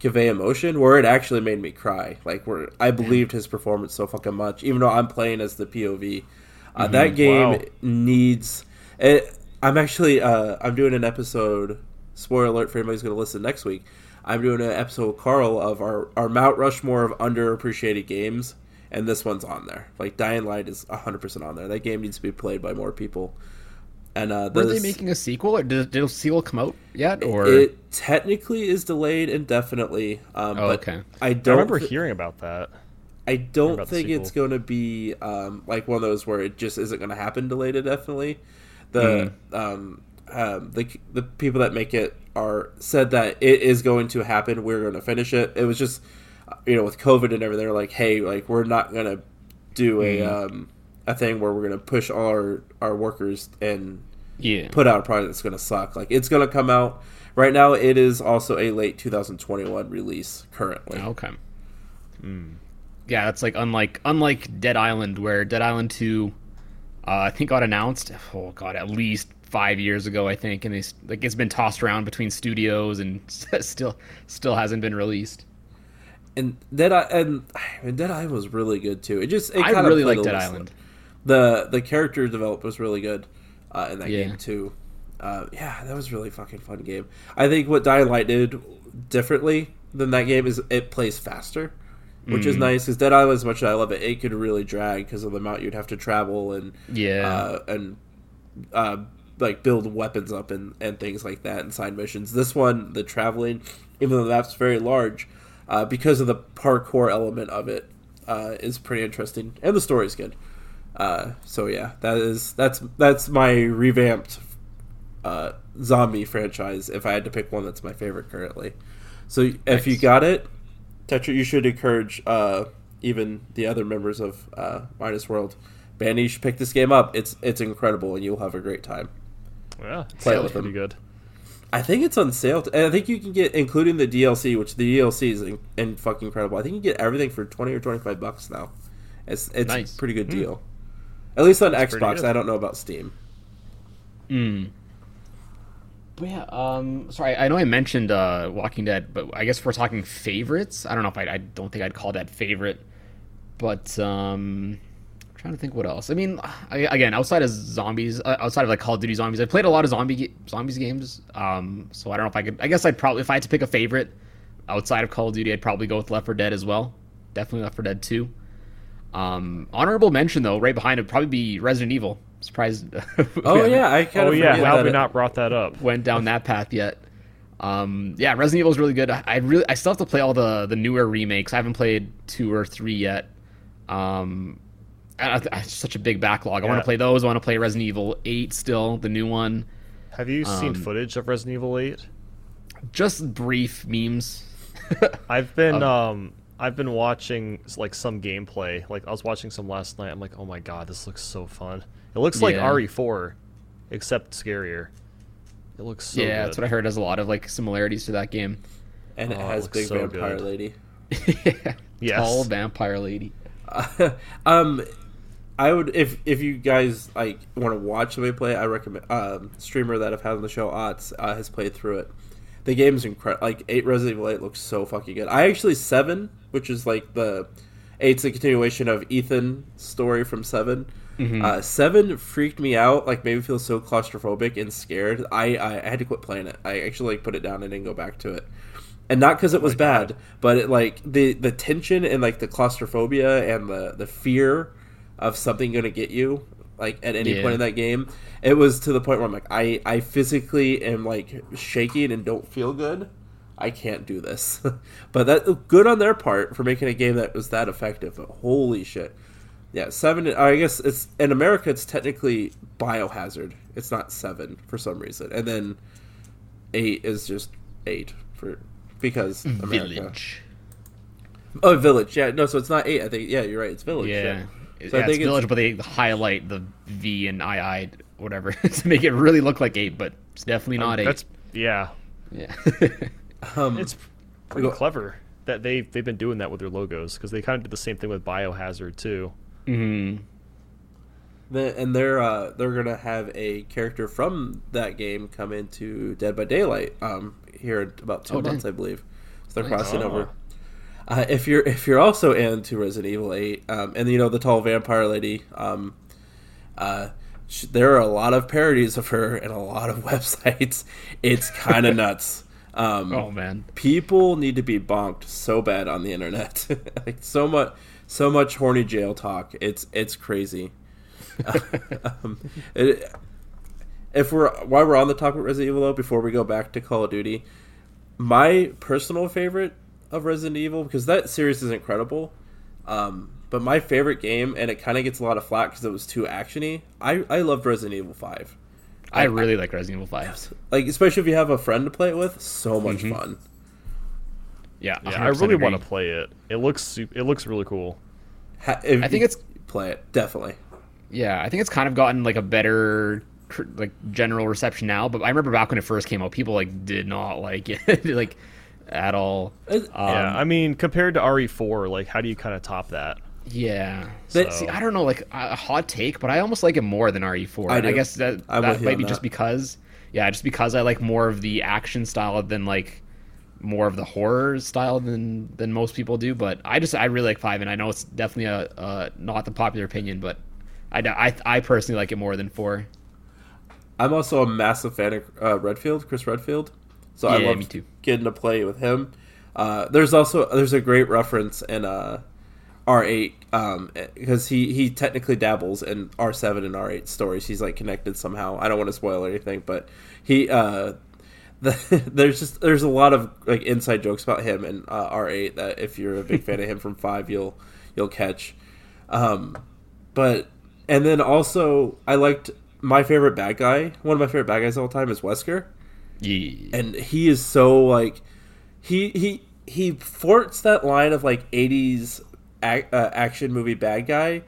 convey emotion where it actually made me cry. Like where I believed his performance so fucking much, even though I'm playing as the POV. Uh, that game Wow. needs. It, I'm actually uh, I'm doing an episode. Spoiler alert for anybody who's going to listen next week. I'm doing an episode, with Carl, of our our Mount Rushmore of underappreciated games, and this one's on there. Like Dying Light is 100 percent on there. That game needs to be played by more people. And uh, Were they making a sequel, or did, did a sequel come out yet? Or it technically is delayed indefinitely. Um, Oh, but okay. I I don't. remember thi- hearing about that. I don't about think it's going to be um, like one of those where it just isn't going to happen delayed indefinitely. The um, um, the the people that make it are said that it is going to happen. We're going to finish it. It was just you know with COVID and everything, they're like, hey, like we're not going to do a um, a thing where we're going to push all our our workers and yeah, put out a product that's going to suck. Like it's going to come out right now. It is also a late 2021 release currently. okay. Yeah, that's like unlike unlike Dead Island, where Dead Island Two, uh, I think got announced. Oh god, at least five years ago, I think, and they like it's been tossed around between studios and [LAUGHS] still still hasn't been released. And Dead Eye and, [SIGHS] and Dead Eye was really good too. It just it I really like Dead Island. The the character development was really good uh, in that Yeah. game too. Uh, yeah, that was a really fucking fun game. I think what Dying Light did differently than that game is it plays faster. which is nice because Dead Island, as much as I love it, it could really drag because of the amount you'd have to travel and Yeah. uh, and uh, like build weapons up and, and things like that and side missions. This one, the traveling, even though the map's very large, uh, because of the parkour element of it, uh, is pretty interesting, and the story's good. Uh, so yeah, that is that's that's my revamped uh, zombie franchise. If I had to pick one, that's my favorite currently. So if you got it, Tetra, you should encourage uh, even the other members of uh, Minus World. Bandy, you should pick this game up. It's it's incredible, and you'll have a great time. Yeah, Play it sounds pretty good. I think it's on sale, t- and I think you can get, including the DLC, which the DLC is in, in fucking incredible. I think you get everything for twenty or twenty five bucks now. It's it's Nice. a pretty good deal. At least on pretty Xbox. I don't know about Steam. Mm. But yeah, um, sorry, I know I mentioned uh, Walking Dead, but I guess if we're talking favorites, I don't know if I, I don't think I'd call that favorite, but um, I'm trying to think what else. I mean, I, again, outside of zombies, uh, outside of like Call of Duty zombies, I played a lot of zombie zombies games. Um, so I don't know if I could. I guess I'd probably, if I had to pick a favorite outside of Call of Duty, I'd probably go with Left 4 Dead as well. Definitely Left 4 Dead 2. Um, honorable mention though, right behind it, probably be Resident Evil. Surprised. [LAUGHS] Oh yeah, I kind Oh of yeah, how have we not brought that up? went down that path yet. Um, yeah, Resident Evil is really good. I, I really, I still have to play all the the newer remakes. I haven't played two or three yet. Um, I, I, it's such a big backlog. I want to play those. I want to play Resident Evil Eight still, the new one. Have you seen Um, footage of Resident Evil 8? Just brief memes. [LAUGHS] I've been um I've been watching like some gameplay. Like I was watching some last night. I'm like, "Oh my god, this looks so fun." It looks like Yeah. RE4 except scarier. It looks so yeah, good. that's what I heard. Has a lot of like similarities to that game. and it Oh, has looks big so vampire good. lady. [LAUGHS] Yes. Tall vampire lady. [LAUGHS] um, I would if if you guys like want to watch somebody play, I recommend um streamer that I've had on the show, Otts, uh, has played through it. The game's incredible. Like eight Resident Evil Eight looks so fucking good. I actually seven, which is like the eight's a continuation of Ethan's story from 7 Uh, seven freaked me out. Like made me feel so claustrophobic and scared. I, I I had to quit playing it. I actually like put it down and didn't go back to it. And not because it was bad, but it like the the tension and like the claustrophobia and the the fear of something going to get you like at any Yeah. point in that game. It was to the point where I'm like I I physically am like shaking and don't feel good. I can't do this. [LAUGHS] but that good on their part for making a game that was that effective. But holy shit. Yeah, seven. I guess it's in America. It's technically Biohazard. It's not seven for some reason, and then eight is just eight for because mm, America. Village. Oh, village. Yeah, no. So it's not eight. I think. Yeah, you're right. It's village. Yeah. So I yeah, think it's it's- village, but they highlight the V and II, whatever, [LAUGHS] to make it really look like eight, but it's definitely not eight. That's yeah. yeah. [LAUGHS] Um, It's pretty go- clever that they they've been doing that with their logos because they kind of did the same thing with Biohazard too. hmm the, and they're uh, they're gonna have a character from that game come into Dead by Daylight um, here in about two Oh, dang. months, I believe. So they're Nice. crossing Oh. over. Uh, if you're if you're also into Resident Evil Eight, um, and you know the tall vampire lady, um, uh, sh- there are a lot of parodies of her and a lot of [LAUGHS] websites. It's kind of [LAUGHS] nuts. Um, Oh man. people need to be bonked so bad on the internet [LAUGHS] like so much so much horny jail talk it's it's crazy um, it, if we're while we're on the topic of resident evil though before we go back to call of duty my personal favorite of resident evil because that series is incredible um, but my favorite game and it kind of gets a lot of flack because it was too actiony i i loved resident evil 5 I really like Resident Evil 5. like especially if you have a friend to play it with so much Mhm. fun Yeah, Yeah, I really want to play it. It looks su- it looks really cool. Ha- I think it's- play it definitely. Yeah, I think it's kind of gotten like a better like general reception now, but I remember back when it first came out, people like did not like it [LAUGHS] like at all. Um, yeah, I mean compared to RE4, like how do you kind of top that? Yeah. That- See, I don't know, like a a hot take, but I almost like it more than RE4. I And I guess that I'm that might be that. just because, yeah, just because I like more of the action style than like more of the horror style than than most people do. But I just I really like five, and I know it's definitely a uh, not the popular opinion, but I, I I personally like it more than four. I'm also a massive fan of uh, Redfield, Chris Redfield. So I Yeah, love me getting to play with him. Uh, there's also there's a great reference in uh, R8 um, because he he technically dabbles in R7 and R8 stories. He's like connected somehow. I don't want to spoil anything, but he uh, the, [LAUGHS] there's just there's a lot of like inside jokes about him and uh, R8 that if you're a big fan of him from [LAUGHS] Five, you'll you'll catch. Um, but and then also I liked my favorite bad guy. One of my favorite bad guys of all time is Wesker, Yeah. and he is so like he he he forts that line of like 80s ac- uh, action movie bad guy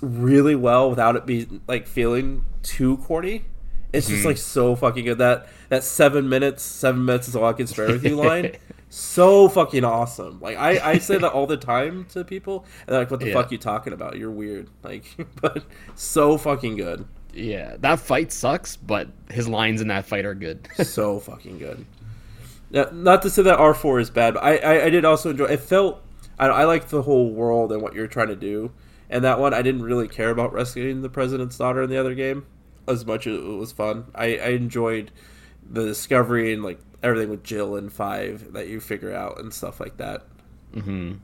really well without it being like feeling too corny. It's just like so fucking good that that seven minutes, seven minutes is all I can spare with you [LAUGHS] line. so fucking awesome. Like I, I say that all the time to people, and they're like, "What the Yeah. fuck you talking about? You're weird." Like, [LAUGHS] but so fucking good, Yeah, that fight sucks, but his lines in that fight are good. [LAUGHS] so fucking good. Yeah, not to say that R four is bad, but I, I, I did also enjoy. It felt I, I liked the whole world and what you're trying to do. And that one, I didn't really care about rescuing the president's daughter in the other game as much as it was fun. I, I enjoyed the discovery and like everything with Jill and Five that you figure out and stuff like that. hmm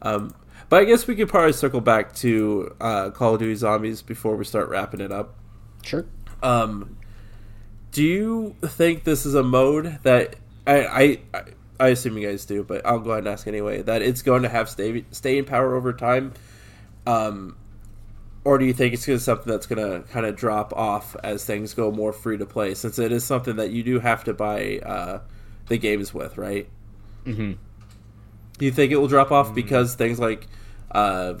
Um, but I guess we could probably circle back to uh, Call of Duty Zombies before we start wrapping it up. Sure. Um, do you think this is a mode that I, I I assume you guys do, but I'll go ahead and ask anyway that it's going to have stay, staying power over time, um, or do you think it's going to something that's going to kind of drop off as things go more free to play? Since it is something that you do have to buy uh, the games with, right? hmm Do you think it will drop off because things like uh,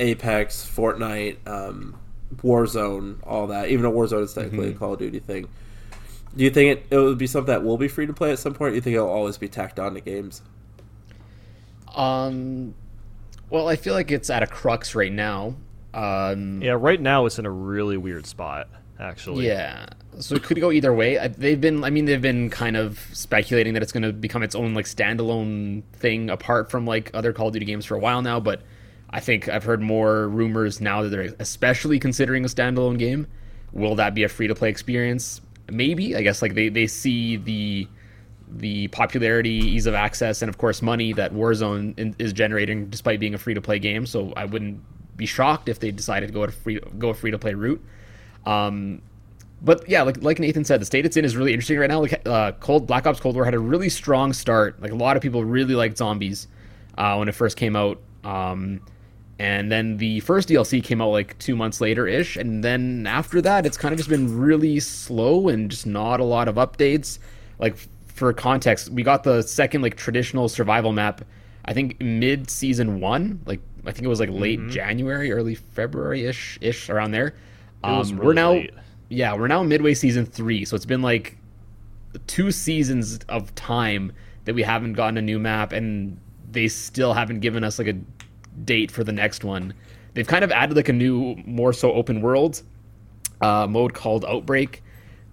Apex, Fortnite, um, Warzone, all that, even though Warzone is technically a Call of Duty thing, do you think it, it would be something that will be free to play at some point? Or do you think it'll always be tacked on to games? Um, well, I feel like it's at a crux right now. Um, Yeah, right now it's in a really weird spot, actually. Yeah. So it could go either way. They've been, I mean, they've been kind of speculating that it's going to become its own like standalone thing apart from like other Call of Duty games for a while now. But I think I've heard more rumors now that they're especially considering a standalone game. Will that be a free to play experience? Maybe. I guess like they they see the the popularity, ease of access, and of course money that Warzone is generating, despite being a free to play game. So I wouldn't be shocked if they decided to go a free go a free to play route. Um, but yeah, like like Nathan said, the state it's in is really interesting right now. Like uh, Cold Black Ops Cold War had a really strong start. Like a lot of people really liked zombies uh, when it first came out. Um, and then the first DLC came out like two months later ish, and then after that, it's kind of just been really slow and just not a lot of updates. Like for context, we got the second like traditional survival map. I think mid season one, like I think it was like late January, early February ish ish around there. Um, really we're now late. yeah we're now midway season three, so it's been like two seasons of time that we haven't gotten a new map, and they still haven't given us like a date for the next one. They've kind of added like a new, more so open world uh, mode called Outbreak,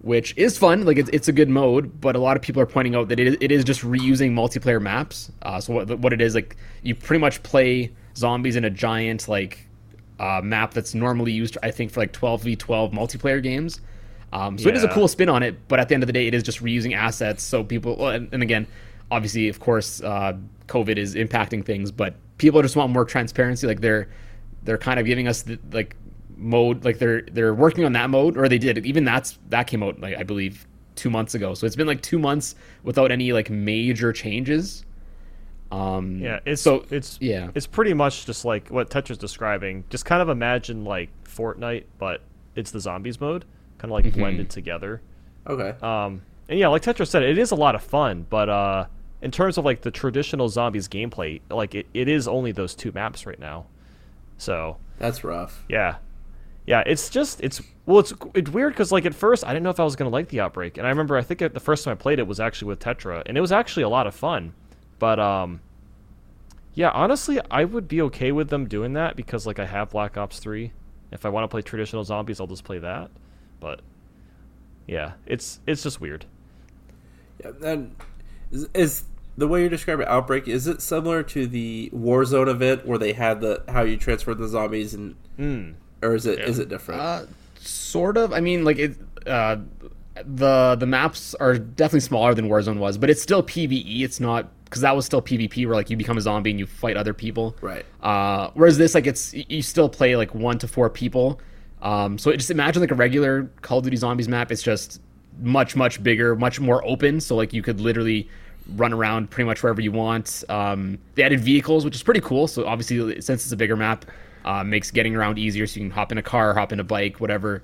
which is fun. Like it's, it's a good mode, but a lot of people are pointing out that it is, it is just reusing multiplayer maps. Uh, so what what it is like, you pretty much play zombies in a giant like uh, map that's normally used, I think, for like 12v12 multiplayer games. Um, so it is a cool spin on it, but at the end of the day, it is just reusing assets. So people, and, and again, obviously, of course, uh, COVID is impacting things, but people just want more transparency. Like they're they're kind of giving us the, like mode, like they're they're working on that mode, or they did. Even that's that came out like I believe two months ago. So it's been like two months without any like major changes. Um, Yeah, it's so it's yeah. it's pretty much just like what Tetra's describing. Just kind of imagine like Fortnite, but it's the zombies mode, kind of like Mm-hmm. blended together. Okay. Um, and yeah, like Tetra said, it is a lot of fun, but uh, in terms of like the traditional zombies gameplay, like it, it is only those two maps right now. So That's rough. yeah, yeah, it's just it's well, it's it's weird because like at first I didn't know if I was gonna like the outbreak, and I remember I think the first time I played it was actually with Tetra, and it was actually a lot of fun, but um. Yeah, honestly, I would be okay with them doing that because like I have Black Ops 3. If I want to play traditional zombies, I'll just play that. But yeah, it's it's just weird. Yeah, and is, is the way you describe it, outbreak? Is it similar to the Warzone event where they had the how you transfer the zombies and, Mm. or is it is it different? Uh, sort of. I mean, like it. Uh, the the maps are definitely smaller than Warzone was, but it's still PVE. It's not because that was still PvP, where like you become a zombie and you fight other people. Right. Uh, whereas this, like, it's you still play like one to four people. Um, so just imagine like a regular Call of Duty Zombies map. It's just much much bigger, much more open. So like you could literally run around pretty much wherever you want. Um, they added vehicles, which is pretty cool. So obviously, since it's a bigger map, uh, makes getting around easier. So you can hop in a car, hop in a bike, whatever.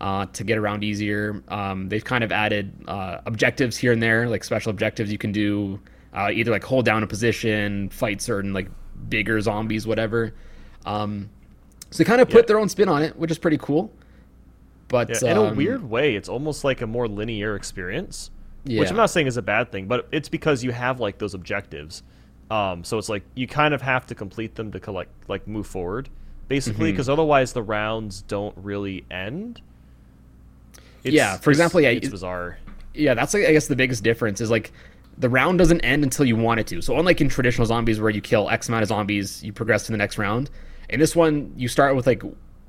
Uh, to get around easier, um, they've kind of added uh, objectives here and there, like special objectives you can do, uh, either like hold down a position, fight certain like bigger zombies, whatever. Um, so they kind of put Yeah. their own spin on it, which is pretty cool. But Yeah, in a um, weird way, it's almost like a more linear experience, which I'm not saying is a bad thing, but it's because you have like those objectives. Um, so it's like you kind of have to complete them to collect, like move forward, basically, Mm-hmm. because otherwise the rounds don't really end. It's, Yeah, for example, yeah, it's it- bizarre. yeah, that's like I guess the biggest difference is like the round doesn't end until you want it to. So unlike in traditional zombies where you kill X amount of zombies, you progress to the next round. In this one, you start with like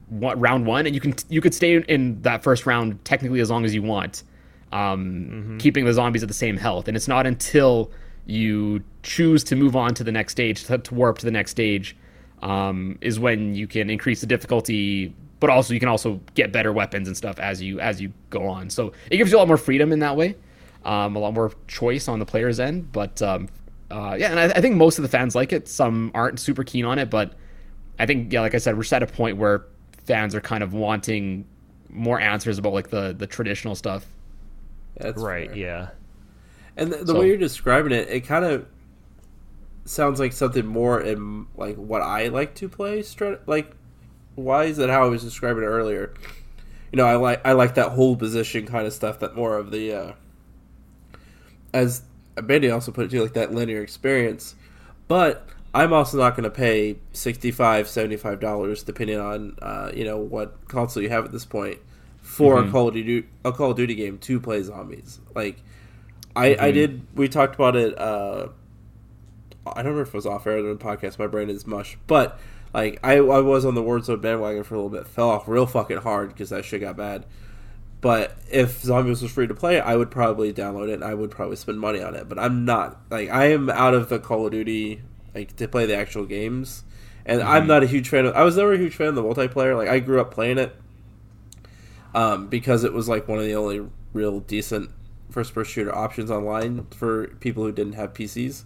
one, round one, and you can you could stay in that first round technically as long as you want, um, keeping the zombies at the same health. And it's not until you choose to move on to the next stage to, to warp to the next stage um, is when you can increase the difficulty but also you can also get better weapons and stuff as you as you go on so it gives you a lot more freedom in that way um, a lot more choice on the player's end but um, uh, yeah and I, I think most of the fans like it some aren't super keen on it but i think yeah like i said we're just at a point where fans are kind of wanting more answers about like the the traditional stuff That's Right? fair. Yeah. And the, the So- way you're describing it, it kind of sounds like something more in like what I like to play. Like, why is that how I was describing it earlier? You know, I like I like that whole position kind of stuff. That more of the uh, as Bendy also put it too, like that linear experience. But I'm also not going to pay 65 75 dollars depending on uh, you know what console you have at this point for a Call of Duty a Call of Duty game to play zombies. Like I I did we talked about it uh I don't remember if it was off air or the podcast. My brain is mush. But like I, I was on the Warzone bandwagon for a little bit. Fell off real fucking hard because that shit got bad. But if Zombies was free to play, I would probably download it. and I would probably spend money on it. But I'm not. Like I am out of the Call of Duty like to play the actual games, and I'm not a huge fan of. I was never a huge fan of the multiplayer. Like I grew up playing it, um, because it was like one of the only real decent first-person shooter options online for people who didn't have PCs.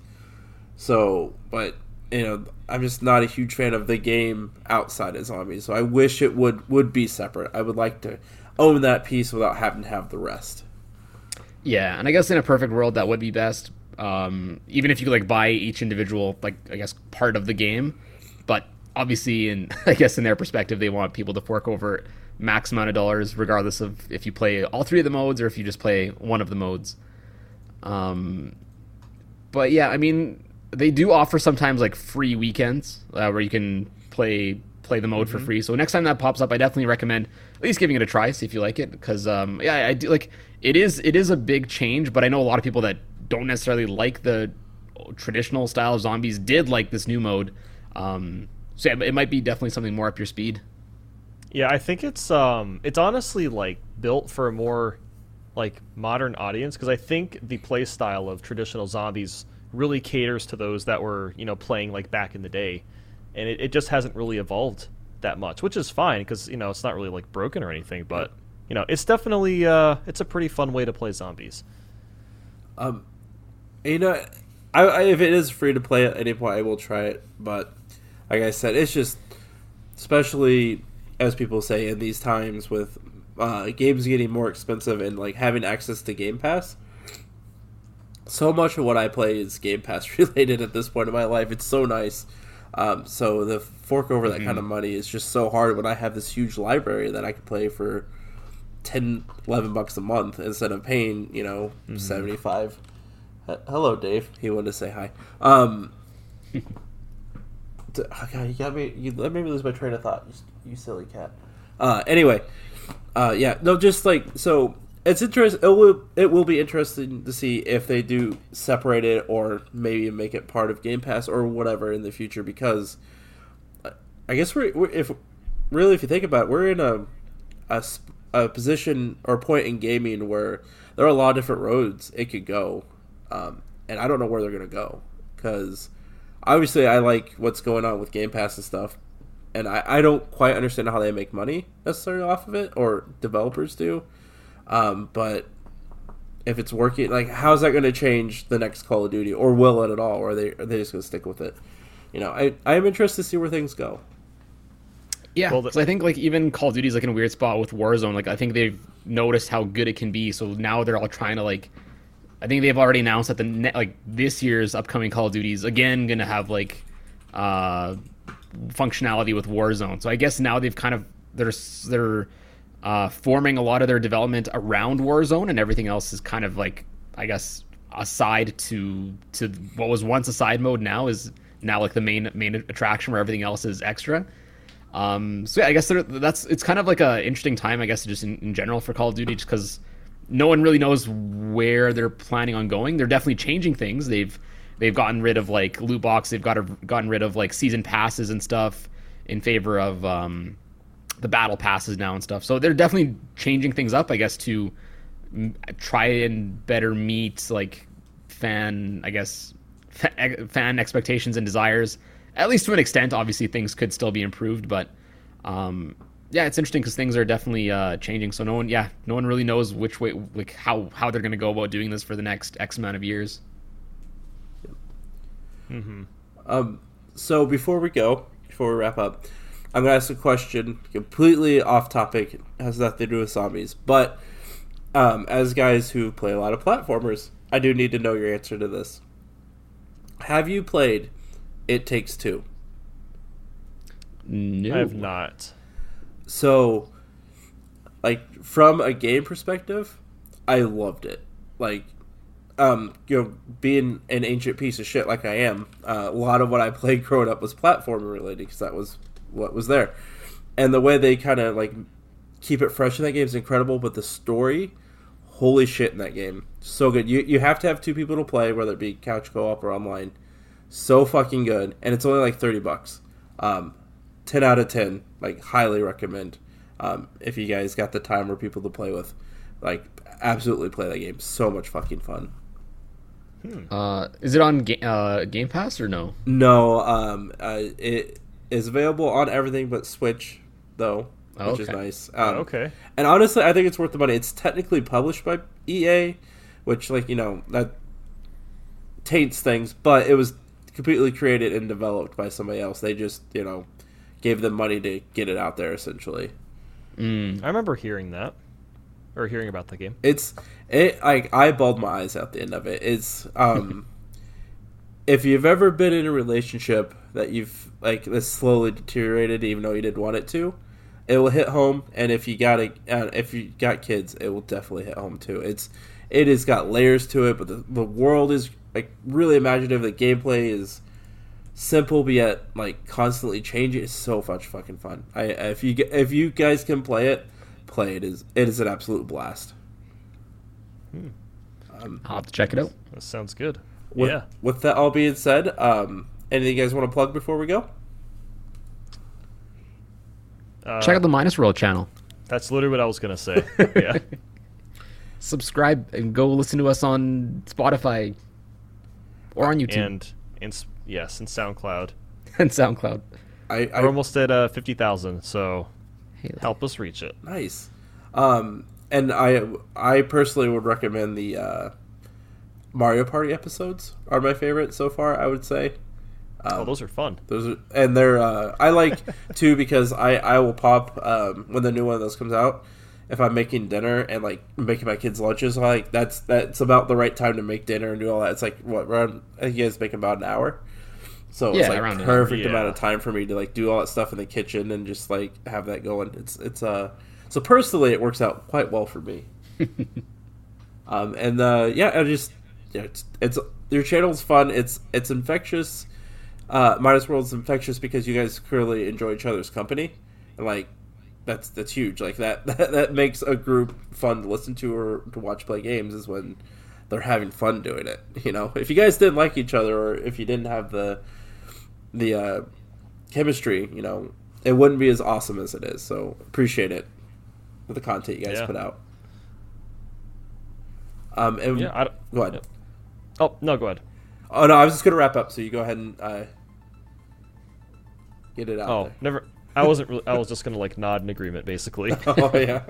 So, but you know, I'm just not a huge fan of the game outside of zombies. So I wish it would would be separate. I would like to own that piece without having to have the rest. Yeah, and I guess in a perfect world that would be best. Um, even if you could like buy each individual, like I guess part of the game, but obviously, in [LAUGHS] I guess in their perspective, they want people to fork over max amount of dollars, regardless of if you play all three of the modes or if you just play one of the modes. Um, but yeah, I mean, they do offer sometimes like free weekends uh, where you can play play the mode for free. So next time that pops up, I definitely recommend at least giving it a try, see if you like it. Because um, yeah, I do like it is it is a big change, but I know a lot of people that don't necessarily like the traditional style of zombies did like this new mode. Um, so yeah, it might be definitely something more up your speed. Yeah, I think it's um it's honestly like built for a more like modern audience because I think the play style of traditional zombies really caters to those that were you know playing like back in the day, and it, it just hasn't really evolved that much, which is fine because you know it's not really like broken or anything, but you know it's definitely uh it's a pretty fun way to play zombies. Um, you know, I, I, if it is free to play at any point, I will try it. But like I said, it's just, especially as people say in these times with uh, games getting more expensive and like having access to Game Pass. So much of what I play is Game Pass [LAUGHS] related at this point in my life. It's so nice. Um, so the fork over that kind of money is just so hard when I have this huge library that I can play for 10 11 bucks a month instead of paying you know 75 H- hello dave. He wanted to say hi. Um [LAUGHS] oh God, you got me you let me lose my train of thought you, you silly cat. Uh anyway uh yeah no just like so it's interesting it will it will be interesting to see if they do separate it or maybe make it part of game pass or whatever in the future because i guess we're, we're if really if you think about it we're in a a, a position or point in gaming where there are a lot of different roads it could go, um, and I don't know where they're gonna go because obviously I like what's going on with Game Pass and stuff, and I, I don't quite understand how they make money necessarily off of it or developers do, um, but if it's working, like how's that going to change the next Call of Duty, or will it at all, or are they are they just going to stick with it? You know, I I am interested to see where things go. Yeah, Well, because the- I think like even Call of Duty's like in a weird spot with Warzone. Like I think they've noticed how good it can be, so now they're all trying to like. I think they've already announced that the ne- like this year's upcoming Call of Duty's again gonna have like uh functionality with Warzone. So I guess now they've kind of they're they're uh, forming a lot of their development around Warzone, and everything else is kind of like I guess aside to to what was once a side mode now is now like the main main attraction where everything else is extra. Um, so yeah, I guess that's it's kind of like a interesting time, I guess, just in, in general for Call of Duty, just because no one really knows where they're planning on going. They're definitely changing things. They've they've gotten rid of like loot box. They've got gotten rid of like season passes and stuff in favor of um, the battle passes now and stuff. So they're definitely changing things up, I guess, to m- try and better meet like fan, I guess, fa- [LAUGHS] fan expectations and desires. At least to an extent. Obviously, things could still be improved, but um, yeah, it's interesting because things are definitely uh, changing. So no one, yeah, no one really knows which way, like how how they're going to go about doing this for the next X amount of years. Hmm. Um, so before we go, before we wrap up, I'm gonna ask a question completely off topic. It has nothing to do with zombies, but um, as guys who play a lot of platformers, I do need to know your answer to this. Have you played It Takes Two? No, I have not. So, like from a game perspective, I loved it. Like, um, you know, being an ancient piece of shit like I am, uh, a lot of what I played [LAUGHS] growing up was platformer related because that was what was there, and the way they kind of like keep it fresh in that game is incredible. But the story, holy shit, in that game, so good. You you have to have two people to play, whether it be couch co-op or online. So fucking good, and it's only like thirty bucks. Um, 10 out of 10 like highly recommend um, if you guys got the time or people to play with like absolutely play that game so much fucking fun Uh, is it on ga- uh, Game Pass or no? no um, uh, it is available on everything but switch though Oh, which is nice um, Okay. and honestly i think it's worth the money it's technically published by ea which like you know that taints things but it was completely created and developed by somebody else they just you know gave them money to get it out there essentially Mm. I remember hearing that, or hearing about the game. it's it like I bawled my eyes out the end of it. It's um [LAUGHS] if you've ever been in a relationship that you've like this slowly deteriorated even though you didn't want it to, it will hit home and if you got a uh, if you got kids, it will definitely hit home too. It's it has got layers to it, but the, the world is like really imaginative. The gameplay is simple but yet like constantly changing. It's so much fucking fun. I if you get- if you guys can play it, play it. Is it is an absolute blast. I'll have to check it out. That sounds good. With, yeah. With that all being said, um, anything you guys want to plug before we go? Uh, Check out the Minus World channel. That's literally what I was gonna say. [LAUGHS] yeah. Subscribe and go listen to us on Spotify or on YouTube and, And and yes, and SoundCloud. [LAUGHS] And SoundCloud. I, I We're almost at uh, fifty thousand, so Hey, help us reach it. nice. Um, and I I personally would recommend the uh, Mario Party episodes are my favorite so far. I would say. Oh, those are fun. Those are, and they're uh, I like [LAUGHS] too because I I will pop um, when the new one of those comes out. If I'm making dinner and like making my kids lunches, I like that's that's about the right time to make dinner and do all that. It's like what around I think you guys make about an hour, so Yeah, it's like around hour. perfect amount of time for me to like do all that stuff in the kitchen and just like have that going. It's it's uh so personally it works out quite well for me. [LAUGHS] um and uh yeah, I just yeah, it's it's your channel's fun. It's it's infectious uh, Minus World's infectious because you guys clearly enjoy each other's company, and like that's that's huge. Like that [LAUGHS] that, that makes a group fun to listen to or to watch play games is when they're having fun doing it. You know, if you guys didn't like each other or if you didn't have the the uh, chemistry, you know, it wouldn't be as awesome as it is. So appreciate it. with the content you guys Yeah. put out. Um, and Yeah. I go ahead. Oh no, go ahead. Oh no, I was just gonna wrap up, so you go ahead and uh, get it out. Oh, there. never. I wasn't. Really, I was just gonna like nod in agreement, basically. [LAUGHS] oh yeah.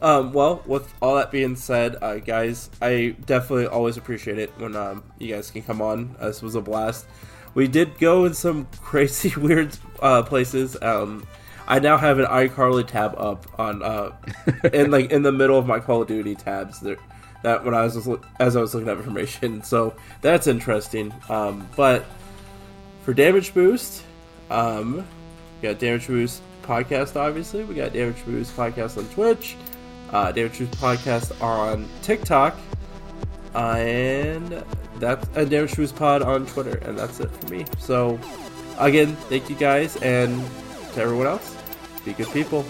Um, well, with all that being said, uh, guys, I definitely always appreciate it when um, you guys can come on. Uh, this was a blast. We did go in some [LAUGHS] crazy, weird uh, places. Um, I now have an iCarly tab up on, uh, in [LAUGHS] like in the middle of my Call of Duty tabs. There, that when I was as I was looking at information, so that's interesting. Um, but for Damage Boost, um, we got Damage Boost podcast. Obviously, we got Damage Boost podcast on Twitch, uh, Damage Boost podcast on TikTok, uh, and that's a Damage Boost pod on Twitter, and that's it for me. So, again, thank you guys, and to everyone else, be good people.